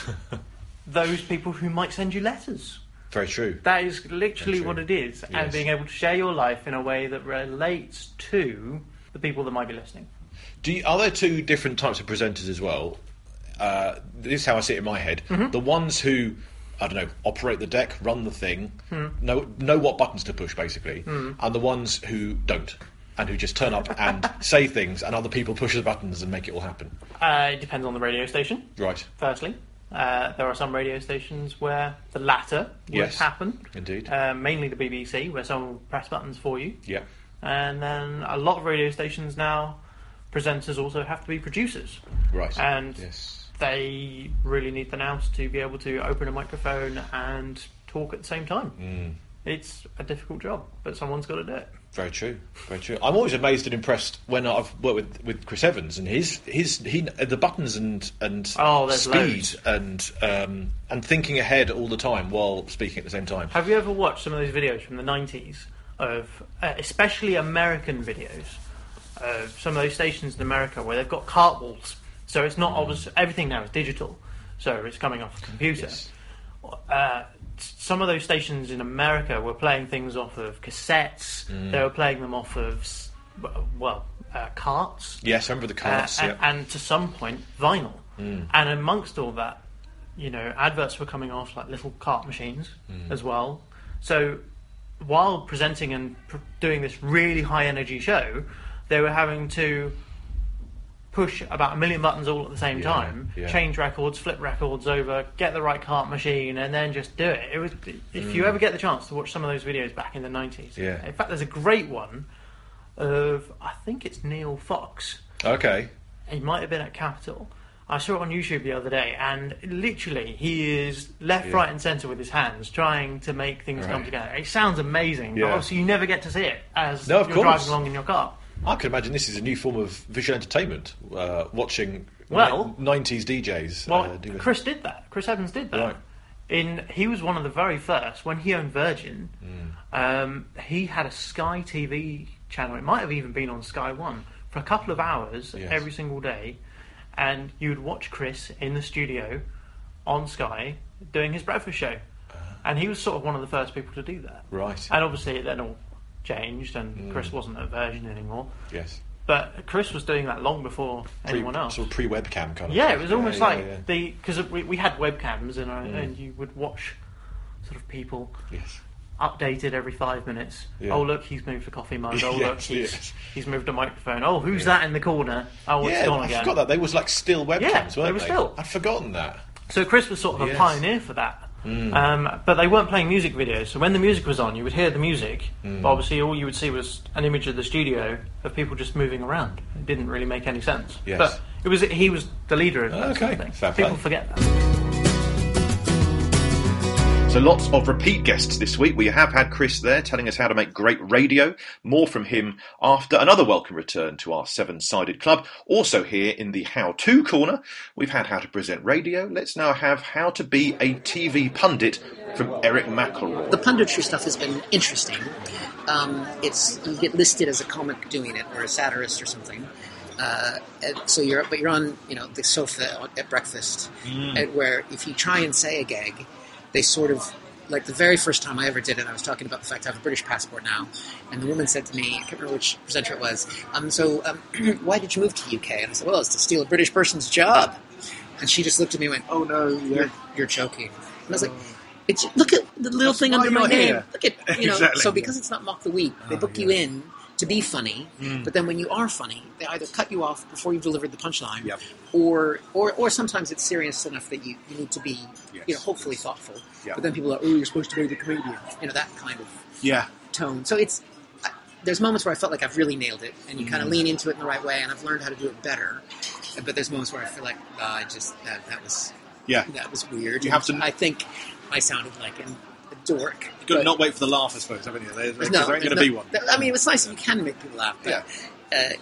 Speaker 11: those people who might send you letters.
Speaker 10: Very true.
Speaker 11: That is literally what it is, and being able to share your life in a way that relates to the people that might be listening.
Speaker 10: Do you, are there two different types of presenters as well? Uh, this is how I see it in my head.
Speaker 11: Mhm.
Speaker 10: The ones who, I don't know, operate the deck, run the thing,
Speaker 11: Hmm.
Speaker 10: know know what buttons to push, basically,
Speaker 11: Hmm.
Speaker 10: and the ones who don't, and who just turn up and say things, and other people push the buttons and make it all happen.
Speaker 11: Uh, it depends on the radio station.
Speaker 10: Right.
Speaker 11: Firstly, uh, there are some radio stations where the latter would
Speaker 10: Yes.
Speaker 11: happen.
Speaker 10: Indeed.
Speaker 11: Uh, mainly the BBC, where someone will press buttons for you.
Speaker 10: Yeah.
Speaker 11: And then a lot of radio stations now, presenters also have to be producers.
Speaker 10: Right.
Speaker 11: And
Speaker 10: yes.
Speaker 11: they really need the nous to be able to open a microphone and talk at the same time.
Speaker 10: Mm.
Speaker 11: It's a difficult job, but someone's got to do it.
Speaker 10: Very true. Very true. I'm always amazed and impressed when I've worked with, with Chris Evans and his his he the buttons and and
Speaker 11: Oh,
Speaker 10: speed
Speaker 11: loads.
Speaker 10: and um, and thinking ahead all the time while speaking at the same time.
Speaker 11: Have you ever watched some of those videos from the 90s of, uh, especially American videos, of some of those stations in America where they've got cart walls? So it's not obvious, everything now is digital, so it's coming off a computer. Uh, some of those stations in America were playing things off of cassettes,
Speaker 10: Mm.
Speaker 11: they were playing them off of, well, uh, carts.
Speaker 10: Yes, I remember the carts.
Speaker 11: Uh,
Speaker 10: yeah.
Speaker 11: and, and to some point, vinyl.
Speaker 10: Mm.
Speaker 11: And amongst all that, you know, adverts were coming off like little cart machines
Speaker 10: Mm.
Speaker 11: as well. So while presenting and pr- doing this really high energy show, they were having to push about a million buttons all at the same
Speaker 10: Yeah,
Speaker 11: time,
Speaker 10: yeah.
Speaker 11: change records, flip records over, get the right cart machine, and then just do it. It was if you
Speaker 10: Mm.
Speaker 11: ever get the chance to watch some of those videos back in the nineties.
Speaker 10: Yeah.
Speaker 11: In fact, there's a great one of I think it's Neil Fox.
Speaker 10: Okay.
Speaker 11: He might have been at Capital. I saw it on YouTube the other day, and literally, he is left,
Speaker 10: Yeah.
Speaker 11: right, and centre with his hands, trying to make things come together. It sounds amazing, but obviously, you never get to see it as
Speaker 10: No,
Speaker 11: you're
Speaker 10: course.
Speaker 11: driving along in your car.
Speaker 10: I could imagine this is a new form of visual entertainment. Uh, watching
Speaker 11: Well-
Speaker 10: nineties DJs.
Speaker 11: Well,
Speaker 10: uh, do it.
Speaker 11: Chris did that. Chris Evans did that.
Speaker 10: Right.
Speaker 11: In he was one of the very first when he owned Virgin.
Speaker 10: Mm.
Speaker 11: Um, he had a Sky TV channel. It might have even been on Sky One for a couple of hours
Speaker 10: Yes.
Speaker 11: every single day, and you would watch Chris in the studio on Sky doing his breakfast show, and he was sort of one of the first people to do that.
Speaker 10: Right.
Speaker 11: And obviously, it then all changed, and
Speaker 10: Mm.
Speaker 11: Chris wasn't at Virgin anymore.
Speaker 10: Yes.
Speaker 11: But Chris was doing that long before
Speaker 10: Pre-
Speaker 11: anyone else.
Speaker 10: Sort of pre-webcam kind of.
Speaker 11: Yeah, it was almost
Speaker 10: yeah,
Speaker 11: like
Speaker 10: yeah.
Speaker 11: the because we, we had webcams and
Speaker 10: Mm.
Speaker 11: and you would watch sort of people
Speaker 10: Yes.
Speaker 11: updated every five minutes. Oh look, he's moved to coffee mug. Oh look, he's,
Speaker 10: yes.
Speaker 11: he's moved a microphone. Oh, who's that in the corner? Oh, it's
Speaker 10: yeah,
Speaker 11: gone
Speaker 10: I
Speaker 11: again.
Speaker 10: forgot that they was like still webcams,
Speaker 11: Yeah,
Speaker 10: weren't
Speaker 11: they were still.
Speaker 10: I'd forgotten that.
Speaker 11: So Chris was sort of a pioneer for that.
Speaker 10: Mm.
Speaker 11: Um, but they weren't playing music videos. So when the music was on, you would hear the music.
Speaker 10: Mm.
Speaker 11: But obviously, all you would see was an image of the studio of people just moving around. It didn't really make any sense.
Speaker 10: Yes.
Speaker 11: But it was he was the leader of that sort
Speaker 10: Okay,
Speaker 11: of thing. People forget that.
Speaker 7: So lots of repeat guests this week. We have had Chris there telling us how to make great radio. More from him after another welcome return to our seven-sided club. Also here in the how-to corner, we've had how to present radio. Let's now have how to be a TV pundit from Erich McElroy.
Speaker 12: The punditry stuff has been interesting. Um, it's you get listed as a comic doing it or a satirist or something. Uh, so you're, but you're on, you know, the sofa at breakfast,
Speaker 13: Mm.
Speaker 12: where if you try and say a gag, they sort of like the very first time I ever did it. I was talking about the fact I have a British passport now, and the woman said to me, I can't remember which presenter it was. Um, so um, why did you move to the UK? And I said, well, it's to steal a British person's job. And she just looked at me and went, "Oh no, you're you're joking." And I was like, "It's look at the little thing under my name.
Speaker 13: here."
Speaker 12: Look at you know."
Speaker 13: Exactly.
Speaker 12: So because it's not mock the week, they
Speaker 13: Oh,
Speaker 12: book you in to be funny,
Speaker 13: Mm.
Speaker 12: but then when you are funny, they either cut you off before you've delivered the punchline,
Speaker 13: Yep.
Speaker 12: or or or sometimes it's serious enough that you, you need to be you know hopefully thoughtful.
Speaker 13: Yep.
Speaker 12: But then people are, "Oh, you're supposed to be the comedian," you know that kind of
Speaker 13: Yeah.
Speaker 12: tone. So it's I- there's moments where I felt like I've really nailed it, and you kind of
Speaker 13: Mm.
Speaker 12: lean into it in the right way, and I've learned how to do it better. But there's moments where I feel like oh, I just that, that was
Speaker 13: Yeah.
Speaker 12: that was weird.
Speaker 13: You have to-
Speaker 12: I think I sounded like an, dork.
Speaker 13: You've got to not wait for the laugh, I suppose, haven't you? There, there,
Speaker 12: no,
Speaker 13: there ain't going to be one.
Speaker 12: I mean, it's nice if you can make people laugh. But, uh,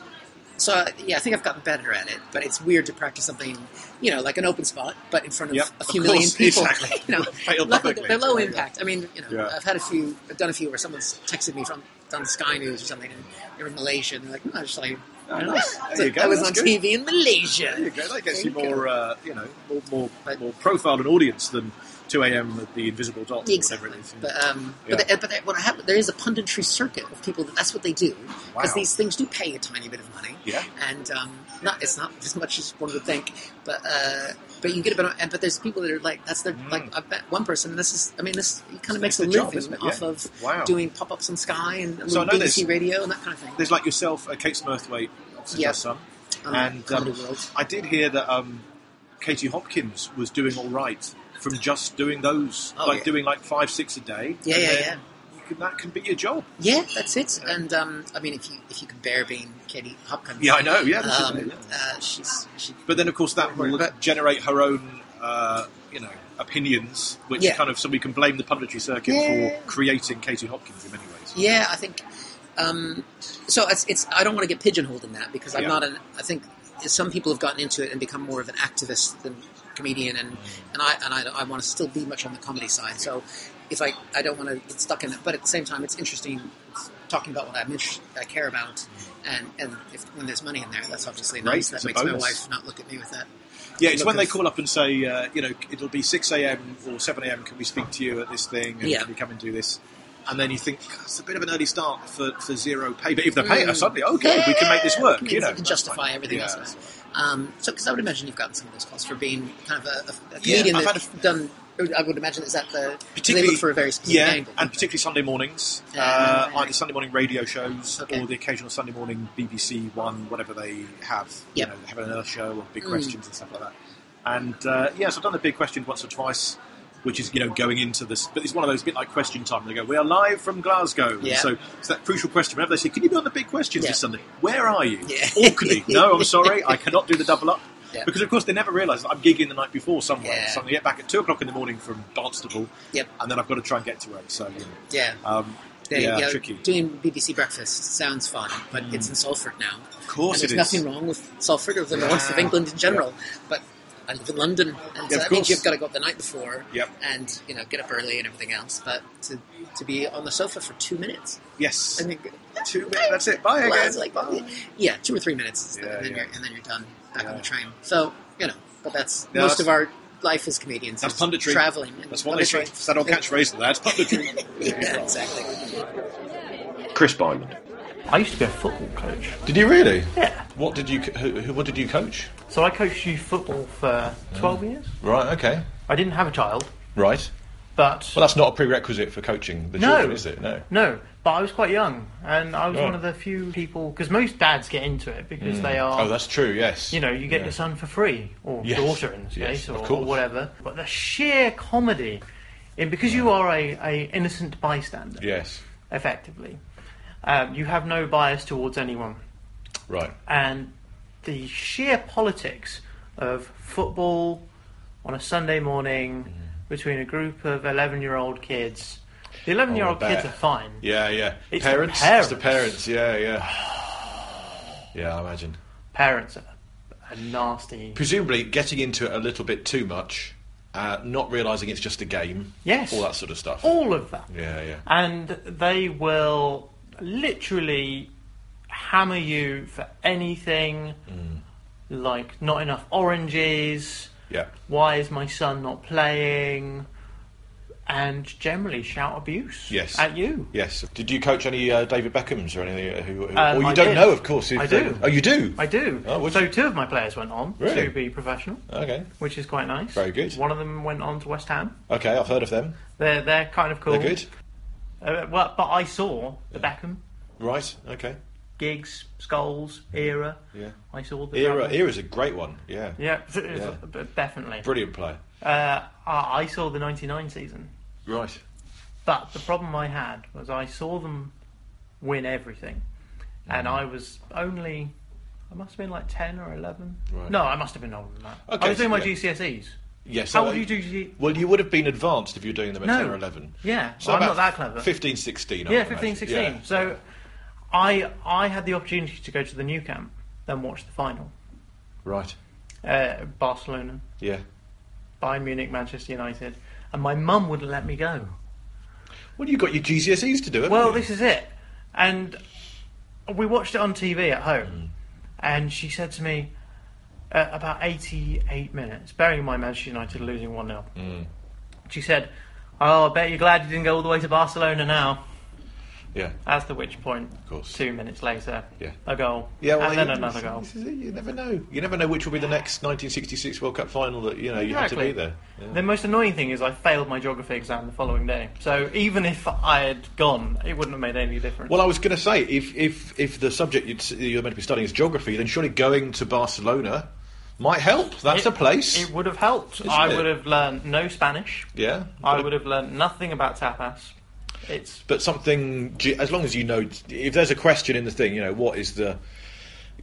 Speaker 12: so yeah, I think I've gotten better at it. But it's weird to practice something, you know, like an open spot, but in front of
Speaker 13: Yep,
Speaker 12: a
Speaker 13: of
Speaker 12: few
Speaker 13: course,
Speaker 12: million people.
Speaker 13: exactly.
Speaker 12: You know,
Speaker 13: publicly.
Speaker 12: they're low impact. I mean, you know,
Speaker 13: Yeah.
Speaker 12: I've had a few, I've done a few where someone's texted me from on Sky News or something, and they're in Malaysia, and they're like, "No, I just like."
Speaker 13: Oh, nice.
Speaker 12: it's
Speaker 13: There you go,
Speaker 12: I was
Speaker 13: that's
Speaker 12: on
Speaker 13: good.
Speaker 12: TV in Malaysia.
Speaker 13: There you go. That gets you
Speaker 12: you
Speaker 13: more, uh, you know, more, more, more profile and audience than 2 a.m. at the Invisible Dot or
Speaker 12: Exactly.
Speaker 13: whatever it is.
Speaker 12: But um,
Speaker 13: Yeah.
Speaker 12: but, the, but the, what I have, there is a punditry circuit of people that that's what they do because
Speaker 13: Wow.
Speaker 12: these things do pay a tiny bit of money.
Speaker 13: Yeah.
Speaker 12: And um, not it's not as much as one would think, but uh, but you get a bit. Of, and but there's people that are like that's their like I bet one person. This is I mean this he kind of makes
Speaker 13: Mm.
Speaker 12: A
Speaker 13: the job,
Speaker 12: living off
Speaker 13: Yeah.
Speaker 12: of
Speaker 13: Wow.
Speaker 12: doing pop ups on Sky and a
Speaker 13: So I
Speaker 12: little
Speaker 13: know
Speaker 12: BBC radio and that kind of thing.
Speaker 13: There's like yourself, uh, Kate Smurthwaite, obviously
Speaker 12: Yeah.
Speaker 13: son,
Speaker 12: Um,
Speaker 13: and um, I did hear that um, Katie Hopkins was doing all right from just doing those,
Speaker 12: Oh,
Speaker 13: like
Speaker 12: yeah.
Speaker 13: doing like five, six a day.
Speaker 12: Yeah,
Speaker 13: and
Speaker 12: yeah, yeah.
Speaker 13: You can, that can be your job.
Speaker 12: Yeah, that's it. And um, I mean, if you if you can bear being Katie Hopkins,
Speaker 13: Yeah, I know, yeah,
Speaker 12: um,
Speaker 13: it,
Speaker 12: uh, she's she,
Speaker 13: But then, of course, that will generate her own, uh, you know, opinions, which
Speaker 12: Yeah.
Speaker 13: kind of so we can blame the punditry circuit
Speaker 12: Yeah.
Speaker 13: for creating Katie Hopkins in many ways.
Speaker 12: Yeah, I think Um, so it's, it's I don't want to get pigeonholed in that because I'm
Speaker 13: Yeah.
Speaker 12: not an. I think some people have gotten into it and become more of an activist than comedian, and and I and I, I want to still be much on the comedy side. So if I I don't want to get stuck in it, but at the same time, it's interesting talking about what I'm inter- I care about, and and if when there's money in there, that's obviously
Speaker 13: Great,
Speaker 12: nice. That makes my wife not look at me with that.
Speaker 13: Yeah, it's when they call up and say, uh, you know, it'll be 6 a.m. or 7 a.m. Can we speak to you at this thing? And
Speaker 12: Yeah.
Speaker 13: Can we come and do this? And then you think it's a bit of an early start for, for zero pay, but if they pay
Speaker 12: Mm.
Speaker 13: us suddenly, okay, we can make this work. You know,
Speaker 12: can justify everything
Speaker 13: Yeah.
Speaker 12: else. Um, so, because I would imagine you've gotten some of those calls for being kind of a, a, a
Speaker 13: Yeah,
Speaker 12: comedian
Speaker 13: I've
Speaker 12: done. I would imagine is that the
Speaker 13: particularly
Speaker 12: for a very specific
Speaker 13: yeah,
Speaker 12: angle.
Speaker 13: and particularly Sunday mornings,
Speaker 12: Yeah,
Speaker 13: uh,
Speaker 12: right,
Speaker 13: either Sunday morning radio shows
Speaker 12: Okay.
Speaker 13: or the occasional Sunday morning BBC one, whatever they have.
Speaker 12: Yep.
Speaker 13: You know, they have an Earth show or big
Speaker 12: Mm.
Speaker 13: questions and stuff like that. And uh, yes, I've done the big questions once or twice, which is you know going into this, but it's one of those bit like question time. They go, "We are live from Glasgow,"
Speaker 12: Yeah.
Speaker 13: so it's that crucial question. Whenever they say, "Can you be on the big questions
Speaker 12: Yeah.
Speaker 13: this Sunday?" Where are you?
Speaker 12: Yeah.
Speaker 13: Orkney? no, I'm sorry, I cannot do the double up.
Speaker 12: Yeah.
Speaker 13: Because of course they never realise that I'm gigging the night before somewhere.
Speaker 12: Yeah.
Speaker 13: So I'm gonna get back at two o'clock in the morning from Barnstaple,
Speaker 12: Yep.
Speaker 13: and then I've got to try and get to work. So you know,
Speaker 12: Yeah.
Speaker 13: um,
Speaker 12: Yeah,
Speaker 13: yeah,
Speaker 12: you know,
Speaker 13: tricky.
Speaker 12: Doing BBC Breakfast sounds fun, but it's in Salford now.
Speaker 13: Of course
Speaker 12: and there's
Speaker 13: is.
Speaker 12: nothing wrong with Salford or the north of England in general, but I live in London, and
Speaker 13: Yeah,
Speaker 12: so that means you've got to go up the night before
Speaker 13: Yep.
Speaker 12: and you know get up early and everything else. But to to be on the sofa for two minutes,
Speaker 13: Yes.
Speaker 12: I mean,
Speaker 13: Two minutes. That's it. Bye
Speaker 12: well,
Speaker 13: again.
Speaker 12: it's like yeah, two or three minutes,
Speaker 13: Yeah,
Speaker 12: and, then
Speaker 13: yeah.
Speaker 12: You're, and then you're done back on the train. So you know, but that's
Speaker 13: Yeah,
Speaker 12: most
Speaker 13: that's-
Speaker 12: of our life as comedians.
Speaker 13: That's
Speaker 12: is
Speaker 13: punditry.
Speaker 12: traveling. and
Speaker 13: That's what they say.
Speaker 12: punditry.
Speaker 13: It's that old catchphrase. That's punditry.
Speaker 12: yeah, exactly.
Speaker 7: Chris Byland.
Speaker 11: I used to be a football coach.
Speaker 10: Did you really?
Speaker 11: Yeah.
Speaker 10: What did you? Who, who, what did you coach?
Speaker 11: So I coached youth football for 12 years.
Speaker 10: Right. Okay.
Speaker 11: I didn't have a child,
Speaker 10: Right.
Speaker 11: but
Speaker 10: Well, that's not a prerequisite for coaching the
Speaker 11: No.
Speaker 10: children, is it? No.
Speaker 11: no, but I was quite young, and I was
Speaker 10: Right.
Speaker 11: one of the few people because most dads get into it because they are.
Speaker 10: Oh, that's true. Yes.
Speaker 11: you know, you get
Speaker 10: Yeah.
Speaker 11: your son for free, or
Speaker 10: Yes.
Speaker 11: daughter in this
Speaker 10: Yes,
Speaker 11: case,
Speaker 10: of
Speaker 11: or, or
Speaker 10: course.
Speaker 11: whatever. But the sheer comedy, in, because you are a, a innocent bystander,
Speaker 10: Yes.
Speaker 11: effectively, um, you have no bias towards anyone,
Speaker 10: Right.
Speaker 11: and the sheer politics of football on a Sunday morning
Speaker 10: Mm.
Speaker 11: between a group of eleven-year-old kids. The eleven-year-old
Speaker 10: Oh,
Speaker 11: kids are fine.
Speaker 10: Yeah. Yeah.
Speaker 11: It's the
Speaker 10: parents.
Speaker 11: parents.
Speaker 10: It's the parents. Yeah. Yeah. Yeah. I imagine.
Speaker 11: Parents are, are nasty.
Speaker 10: Presumably, getting into it a little bit too much, uh, not realizing it's just a game.
Speaker 11: Yes.
Speaker 10: All that sort of stuff.
Speaker 11: All of that.
Speaker 10: Yeah. Yeah.
Speaker 11: and they will literally hammer you for anything
Speaker 10: Mm.
Speaker 11: like not enough oranges
Speaker 10: Yeah.
Speaker 11: why is my son not playing and generally shout abuse
Speaker 10: Yes.
Speaker 11: at you
Speaker 10: Yes. Did you coach any uh, David Beckhams or anything? uh, Who, who,
Speaker 11: Um,
Speaker 10: or you
Speaker 11: I
Speaker 10: don't
Speaker 11: did.
Speaker 10: know, of course.
Speaker 11: I
Speaker 10: they-
Speaker 11: do.
Speaker 10: Oh, you do.
Speaker 11: I do.
Speaker 10: Oh,
Speaker 11: so two of my players went on
Speaker 10: Really?
Speaker 11: to be professional,
Speaker 10: Okay.
Speaker 11: which is quite nice.
Speaker 10: Very good.
Speaker 11: One of them went on to West Ham.
Speaker 10: Okay. I've heard of them.
Speaker 11: They're they're kind of cool.
Speaker 10: They're good.
Speaker 11: Uh, well, but I saw the Beckham
Speaker 10: Right. Okay.
Speaker 11: Gigs, Scholes, era.
Speaker 10: Yeah.
Speaker 11: I saw the
Speaker 10: Era.
Speaker 11: Era
Speaker 10: is a great one. Yeah.
Speaker 11: Yeah,
Speaker 10: Yeah.
Speaker 11: definitely.
Speaker 10: Brilliant play.
Speaker 11: Uh, I saw the '99 season,
Speaker 10: Right.
Speaker 11: but the problem I had was I saw them win everything, and I was only. I must have been like 10 or 11.
Speaker 10: Right.
Speaker 11: No, I must have been older than that.
Speaker 10: Okay,
Speaker 11: I was doing my
Speaker 10: yeah.
Speaker 11: GCSEs.
Speaker 10: Yes.
Speaker 11: How
Speaker 10: so-
Speaker 11: would you do G-
Speaker 10: Well, you would have been advanced if you were doing them at
Speaker 11: No.
Speaker 10: 10 or 11.
Speaker 11: Yeah,
Speaker 10: So
Speaker 11: well, I'm not that clever.
Speaker 10: 15, 16. I
Speaker 11: yeah,
Speaker 10: would
Speaker 11: 15,
Speaker 10: imagine.
Speaker 11: 16.
Speaker 10: Yeah.
Speaker 11: So I I had the opportunity to go to the Nou Camp, then watch the final.
Speaker 10: Right.
Speaker 11: Uh, Barcelona,
Speaker 10: Yeah.
Speaker 11: Bayern Munich, Manchester United, and my mum wouldn't let me go.
Speaker 10: Well, you've got your GCSEs to do, haven't
Speaker 11: Well,
Speaker 10: you?
Speaker 11: this is it. And we watched it on TV at
Speaker 10: Mm.
Speaker 11: home, and she said to me, uh, about 88 minutes, bearing in mind Manchester United losing 1 0,
Speaker 10: Mm.
Speaker 11: she said, Oh, I bet you're glad you didn't go all the way to Barcelona now.
Speaker 10: Yeah.
Speaker 11: As the which point, of
Speaker 10: course.
Speaker 11: two minutes later,
Speaker 10: Yeah.
Speaker 11: a goal,
Speaker 10: Yeah, well,
Speaker 11: and then another goal.
Speaker 10: this is it, You never know. You never know which will be the next 1966 World Cup final that you know you have to be there. Yeah.
Speaker 11: The most annoying thing is I failed my geography exam the following day. So even if I had gone, it wouldn't have made any difference.
Speaker 10: Well, I was going to say, if if if the subject you're meant to be studying is geography, then surely going to Barcelona might help. That's
Speaker 11: It-
Speaker 10: a place.
Speaker 11: It would have helped.
Speaker 10: Isn't
Speaker 11: I
Speaker 10: it?
Speaker 11: would have learned no Spanish.
Speaker 10: yeah,
Speaker 11: I would have learned nothing about tapas. It's
Speaker 10: But something, as long as you know, if there's a question in the thing, you know, what is the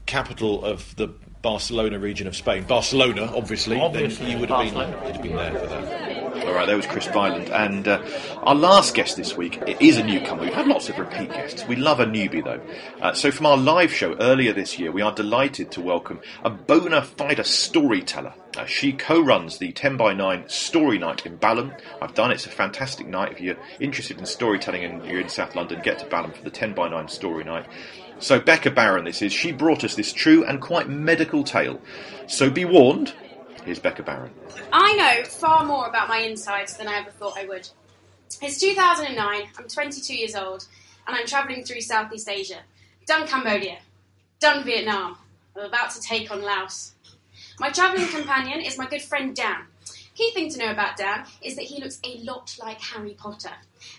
Speaker 10: capital of the Barcelona region of Spain? Barcelona, obviously.
Speaker 11: Obviously,
Speaker 10: then you would have been,
Speaker 11: Barcelona.
Speaker 10: you'd have been there for that.
Speaker 7: All right, there was Chris Byland. And uh, our last guest this week is a newcomer. We've had lots of repeat guests. We love a newbie, though. Uh, so, from our live show earlier this year, we are delighted to welcome a bona fide storyteller. Uh, she co runs the 10 by 9 Story Night in Balham. I've done it, it's a fantastic night. If you're interested in storytelling and you're in South London, get to Balham for the 10 by 9 Story Night. So, Becca Baron, this is, she brought us this true and quite medical tale. So, be warned, here's Becca Baron.
Speaker 6: I know far more about my insides than I ever thought I would. It's 2009, I'm 22 years old, and I'm travelling through Southeast Asia. Done Cambodia, done Vietnam, I'm about to take on Laos. My travelling companion is my good friend Dan. Key thing to know about Dan is that he looks a lot like Harry Potter,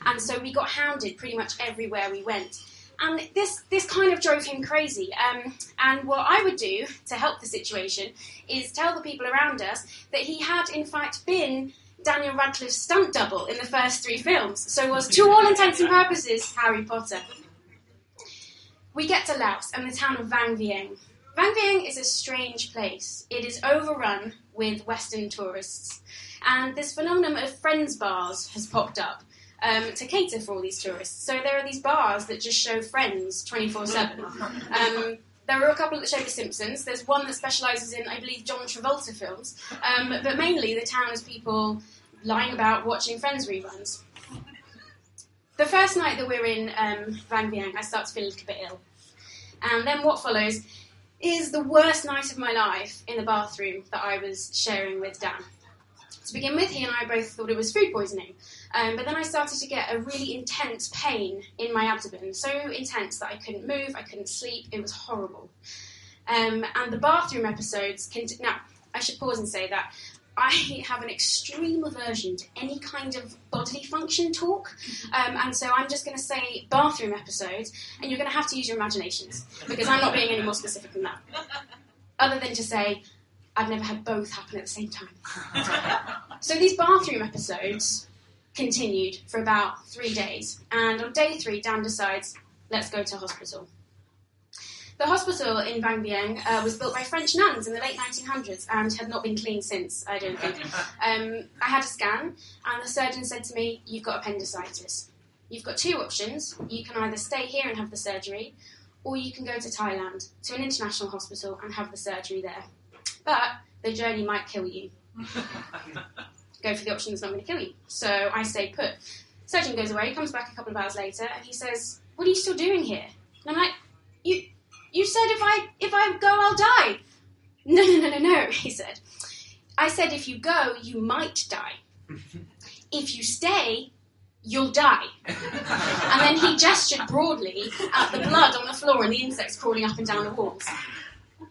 Speaker 6: and so we got hounded pretty much everywhere we went. And this, this kind of drove him crazy. Um, and what I would do to help the situation is tell the people around us that he had, in fact, been Daniel Radcliffe's stunt double in the first three films. So was, to all intents and purposes, Harry Potter. We get to Laos and the town of Vang Vieng. Vang Vieng is a strange place. It is overrun with Western tourists. And this phenomenon of friends bars has popped up um, to cater for all these tourists. So there are these bars that just show friends 24 7. Um, there are a couple that show The Simpsons. There's one that specialises in, I believe, John Travolta films. Um, but mainly the town is people lying about watching Friends reruns. The first night that we're in um, Vang Vieng, I start to feel a little bit ill. And then what follows is the worst night of my life in the bathroom that I was sharing with Dan. To begin with, he and I both thought it was food poisoning. Um, but then I started to get a really intense pain in my abdomen, so intense that I couldn't move, I couldn't sleep, it was horrible. Um, and the bathroom episodes. Cont- now, I should pause and say that I have an extreme aversion to any kind of bodily function talk, um, and so I'm just going to say bathroom episodes, and you're going to have to use your imaginations because I'm not being any more specific than that. Other than to say, I've never had both happen at the same time. so these bathroom episodes continued for about three days, and on day three, Dan decides, let's go to hospital. The hospital in Vang Vieng uh, was built by French nuns in the late 1900s and had not been cleaned since, I don't think. Um, I had a scan, and the surgeon said to me, You've got appendicitis. You've got two options. You can either stay here and have the surgery, or you can go to Thailand, to an international hospital, and have the surgery there. But the journey might kill you. go for the option that's not going to kill you. So I stay put. Surgeon goes away, comes back a couple of hours later, and he says, What are you still doing here? And I'm like, You you said if I if I go I'll die. No no no no no, he said. I said if you go, you might die. If you stay, you'll die. and then he gestured broadly at the blood on the floor and the insects crawling up and down the walls.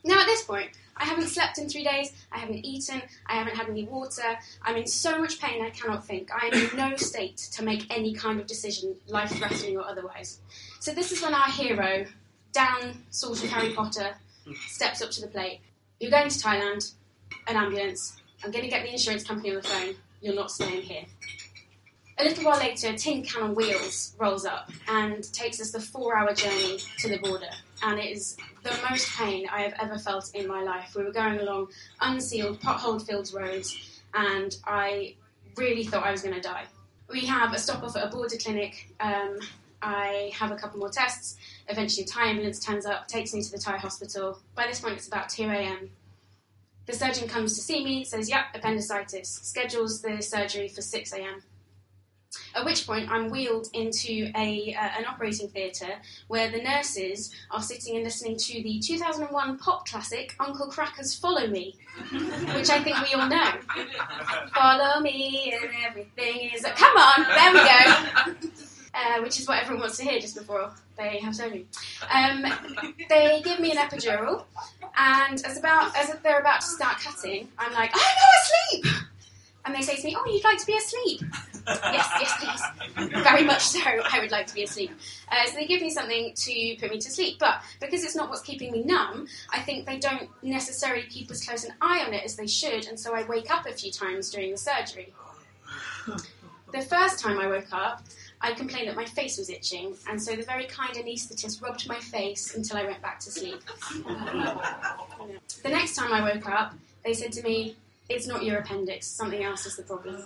Speaker 6: Now at this point, I haven't slept in three days, I haven't eaten, I haven't had any water, I'm in so much pain I cannot think. I am in no state to make any kind of decision, life threatening or otherwise. So, this is when our hero, Dan, sort of Harry Potter, steps up to the plate. You're going to Thailand, an ambulance, I'm going to get the insurance company on the phone, you're not staying here. A little while later, a tin can on wheels rolls up and takes us the four hour journey to the border. And it is the most pain I have ever felt in my life. We were going along unsealed, pothole filled roads, and I really thought I was going to die. We have a stop off at a border clinic. Um, I have a couple more tests. Eventually, a Thai ambulance turns up, takes me to the Thai hospital. By this point, it's about 2 a.m. The surgeon comes to see me, says, Yep, appendicitis, schedules the surgery for 6 a.m. At which point, I'm wheeled into a, uh, an operating theatre where the nurses are sitting and listening to the 2001 pop classic Uncle Kracker's Follow Me, which I think we all know. Follow me and everything is. Come on, there we go. Uh, which is what everyone wants to hear just before they have surgery. Um, they give me an epidural, and as about as they're about to start cutting, I'm like, I'm not asleep. And they say to me, "Oh, you'd like to be asleep?" Yes, yes, please. Very much so. I would like to be asleep. Uh, so they give me something to put me to sleep. But because it's not what's keeping me numb, I think they don't necessarily keep as close an eye on it as they should, and so I wake up a few times during the surgery. The first time I woke up, I complained that my face was itching, and so the very kind anaesthetist rubbed my face until I went back to sleep. the next time I woke up, they said to me, It's not your appendix, something else is the problem.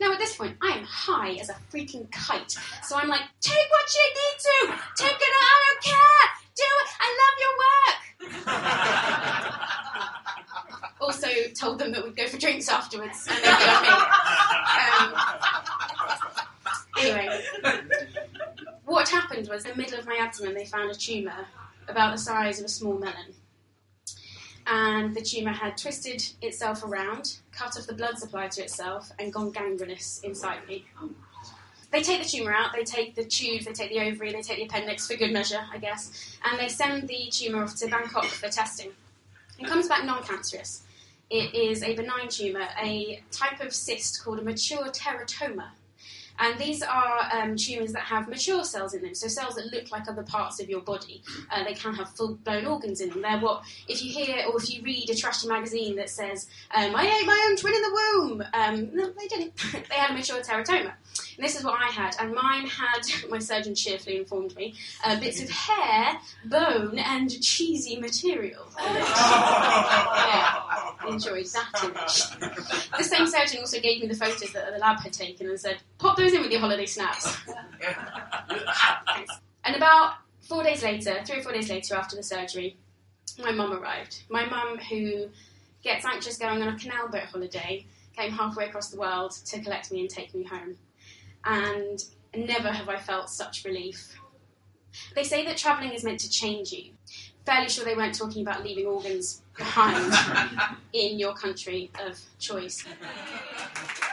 Speaker 6: Now, at this point, I am high as a freaking kite. So I'm like, take what you need to! Take it out, I don't care! Do it! I love your work! also told them that we'd go for drinks afterwards, and they. Um, anyway, what happened was in the middle of my abdomen, they found a tumour about the size of a small melon. And the tumour had twisted itself around, cut off the blood supply to itself, and gone gangrenous inside me. They take the tumour out, they take the tubes, they take the ovary, they take the appendix for good measure, I guess, and they send the tumour off to Bangkok for testing. It comes back non cancerous. It is a benign tumour, a type of cyst called a mature teratoma. And these are um, tumours that have mature cells in them, so cells that look like other parts of your body. Uh, they can have full blown organs in them. They're what, if you hear or if you read a trashy magazine that says, um, I ate my own twin in the womb, um, no, they didn't. they had a mature teratoma. And this is what I had, and mine had, my surgeon cheerfully informed me, uh, bits of hair, bone, and cheesy material. yeah, enjoyed that image. The same surgeon also gave me the photos that the lab had taken and said, pop those in with your holiday snaps. And about four days later, three or four days later after the surgery, my mum arrived. My mum, who gets anxious going on a canal boat holiday, came halfway across the world to collect me and take me home. And never have I felt such relief. They say that travelling is meant to change you. Fairly sure they weren't talking about leaving organs behind in your country of choice.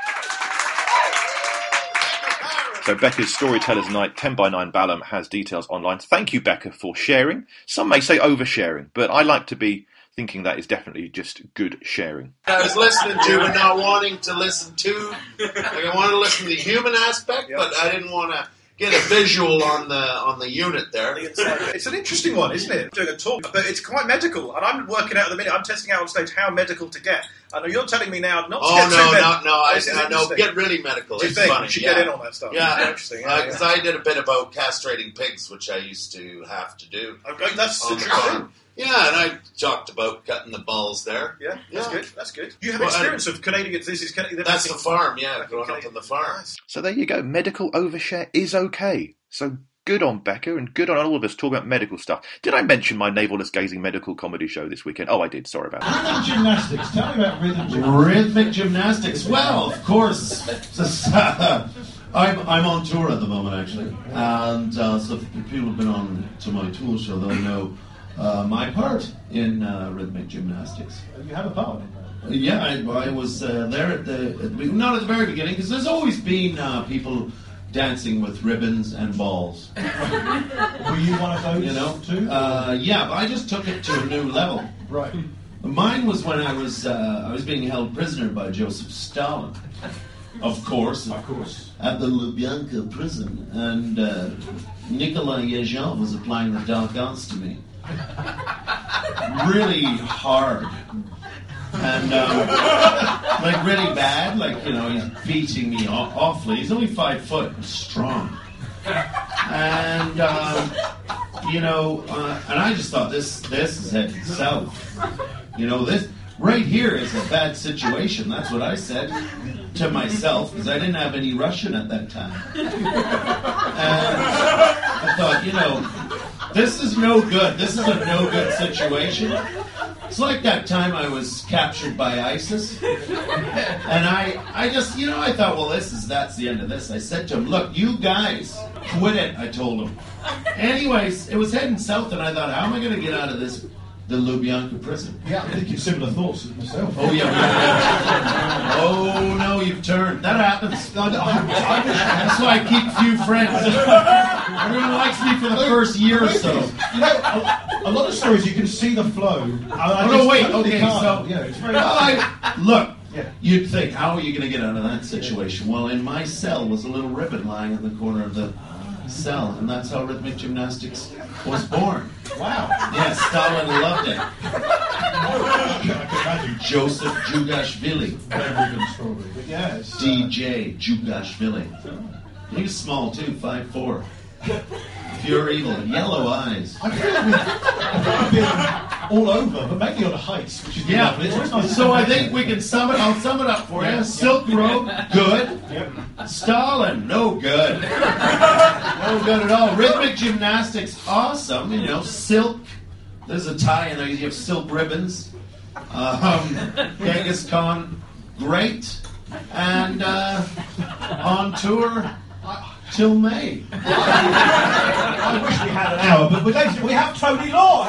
Speaker 7: So Becca's Storytellers Night 10 by 9 Balham has details online. Thank you, Becca, for sharing. Some may say oversharing, but I like to be thinking that is definitely just good sharing.
Speaker 5: I was listening to and not wanting to listen to. Like I wanted to listen to the human aspect, but I didn't want to get a visual on the on the unit there.
Speaker 13: Uh, it's an interesting one, isn't it? Doing a talk, but it's quite medical, and I'm working out at the minute. I'm testing out on stage how medical to get. I know you're telling me now not to
Speaker 5: Oh
Speaker 13: get
Speaker 5: no,
Speaker 13: too
Speaker 5: no,
Speaker 13: medical.
Speaker 5: no! I,
Speaker 13: This
Speaker 5: I know. Get really medical.
Speaker 13: Do you
Speaker 5: it's
Speaker 13: think
Speaker 5: funny.
Speaker 13: you should
Speaker 5: yeah.
Speaker 13: get in on that stuff?
Speaker 5: Yeah,
Speaker 13: It's interesting. Yeah,
Speaker 5: Because
Speaker 13: yeah.
Speaker 5: I did a bit about castrating pigs, which I used to have to do.
Speaker 13: Okay, that's
Speaker 5: the
Speaker 13: interesting.
Speaker 5: Yeah, and I talked about cutting the balls there.
Speaker 13: Yeah, that's
Speaker 5: Yeah.
Speaker 13: good. That's good. You have
Speaker 5: Well,
Speaker 13: experience of Canadian. This is Canadian.
Speaker 5: That's the farm. Yeah, growing up on the farm.
Speaker 7: So there you go. Medical overshare is okay. So good on Becca and good on all of us talking about medical stuff. Did I mention my navel-less gazing medical comedy show this weekend? Oh, I did. Sorry about that.
Speaker 8: Rhythm gymnastics. Tell me about rhythm gymnastics.
Speaker 5: Rhythmic gymnastics. Well, of course. I'm, I'm on tour at the moment, actually. And uh, so if people have been on to my tour show, they'll know uh, my part in uh, rhythmic gymnastics.
Speaker 8: You have a part in that.
Speaker 5: Yeah, I, I was uh, there at the, at the not at the very beginning because there's always been uh, people dancing with ribbons and balls.
Speaker 8: Were you one of those
Speaker 5: You know,
Speaker 8: too?
Speaker 5: Uh, yeah, but I just took it to a new level.
Speaker 8: right.
Speaker 5: Mine was when I was uh, I was being held prisoner by Joseph Stalin, of course,
Speaker 8: Of course.
Speaker 5: at the Lubyanka prison, and uh, Nikolai Yezhov was applying the dark arts to me, really hard, and um, like really bad. Like you know, he's beating me aw- awfully. He's only five foot, and strong, and. Um, you know, uh, and I just thought this this is heading south. You know, this right here is a bad situation. That's what I said to myself because I didn't have any Russian at that time. And I thought, you know, this is no good. This is a no good situation. It's like that time I was captured by ISIS, and I, I just, you know, I thought, well, this is that's the end of this. I said to him, look, you guys, quit it. I told him. Anyways, it was heading south, and I thought, how am I going to get out of this, the Lubyanka prison?
Speaker 8: Yeah, I'm thinking similar thoughts as myself.
Speaker 5: Oh yeah. yeah. oh no, you've turned. That happens. That's why I keep few friends. Everyone likes me for the first year or so.
Speaker 8: You know, a, lot of stories you can see the flow. I, I
Speaker 5: Oh, no, wait, okay, so-
Speaker 8: yeah, it's very.
Speaker 5: I, look,
Speaker 8: Yeah.
Speaker 5: you'd think, how are you going to get out of that situation? Well, in my cell was a little ribbon lying in the corner of the cell, and that's how rhythmic gymnastics was born.
Speaker 8: Wow.
Speaker 5: Yes, Stalin loved it.
Speaker 8: I can imagine.
Speaker 5: Joseph Jugashvili,
Speaker 8: Very good story. But yeah, it's, uh,
Speaker 5: DJ Jugashvili. He was small too, five four. Pure evil, yellow eyes.
Speaker 8: I feel like we've been all over, but mainly on the heights, which is
Speaker 5: Yeah.
Speaker 8: lovely. It's always nice to
Speaker 5: So I think we can sum it. I'll sum it up for you. Silk Road, good. Stalin, no good. No good at all. Rhythmic gymnastics, awesome. You know, silk. There's a tie in there. You have silk ribbons. Um, Genghis Khan, great. And uh, on tour till May.
Speaker 8: I wish we had an hour, but we, don't, we have Tony Law.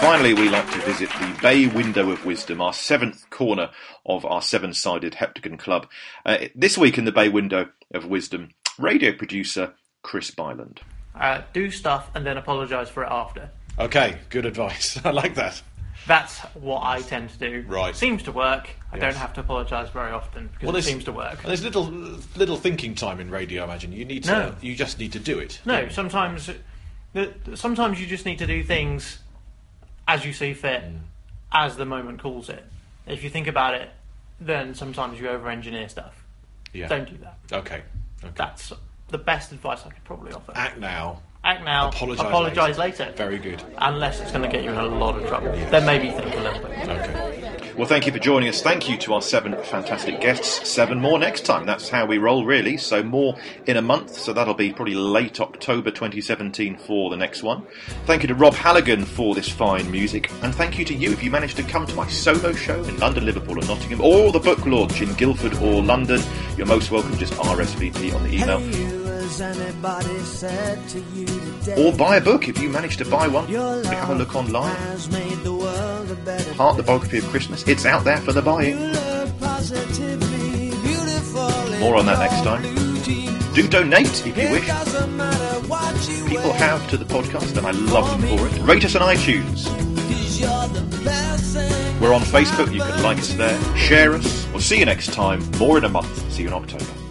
Speaker 7: Finally, we like to visit the Bay Window of Wisdom, our seventh corner of our seven sided Heptagon Club. Uh, this week in the Bay Window of Wisdom, radio producer Chris Byland.
Speaker 11: Uh, do stuff and then apologise for it after.
Speaker 10: Okay, good advice. I like that.
Speaker 11: That's what I tend to do.
Speaker 10: Right.
Speaker 11: Seems to work. I
Speaker 10: Yes.
Speaker 11: don't have to apologise very often because it seems to work.
Speaker 10: And there's little little thinking time in radio. I imagine you need to.
Speaker 11: No.
Speaker 10: You just need to do it.
Speaker 11: No, sometimes, the- sometimes you just need to do things as you see fit,
Speaker 10: Mm.
Speaker 11: as the moment calls it. If you think about it, then sometimes you over-engineer stuff.
Speaker 10: Yeah.
Speaker 11: Don't do that.
Speaker 10: Okay.
Speaker 11: That's the best advice I could probably offer.
Speaker 10: Act now.
Speaker 11: Act now.
Speaker 10: Apologise
Speaker 11: apologise
Speaker 10: later.
Speaker 11: later.
Speaker 10: Very good.
Speaker 11: Unless it's going to get you in a lot of trouble. Then maybe think a little bit.
Speaker 10: Okay.
Speaker 7: Well, thank you for joining us. Thank you to our seven fantastic guests. Seven more next time. That's how we roll, really. So, more in a month. So, that'll be probably late October 2017 for the next one. Thank you to Rob Halligan for this fine music. And thank you to you if you managed to come to my solo show in London, Liverpool, and Nottingham, or the book launch in Guildford or London. You're most welcome. Just RSVP on the email. Or buy a book if you manage to buy one. Have a look online. Hark, the biography of Christmas. It's out there for the buying. More on that next time. Do donate if you wish. People have to the podcast, and I love them for it. Rate us on iTunes. We're on Facebook. You can like us there. Share us. We'll see you next time. More in a month. See you in October.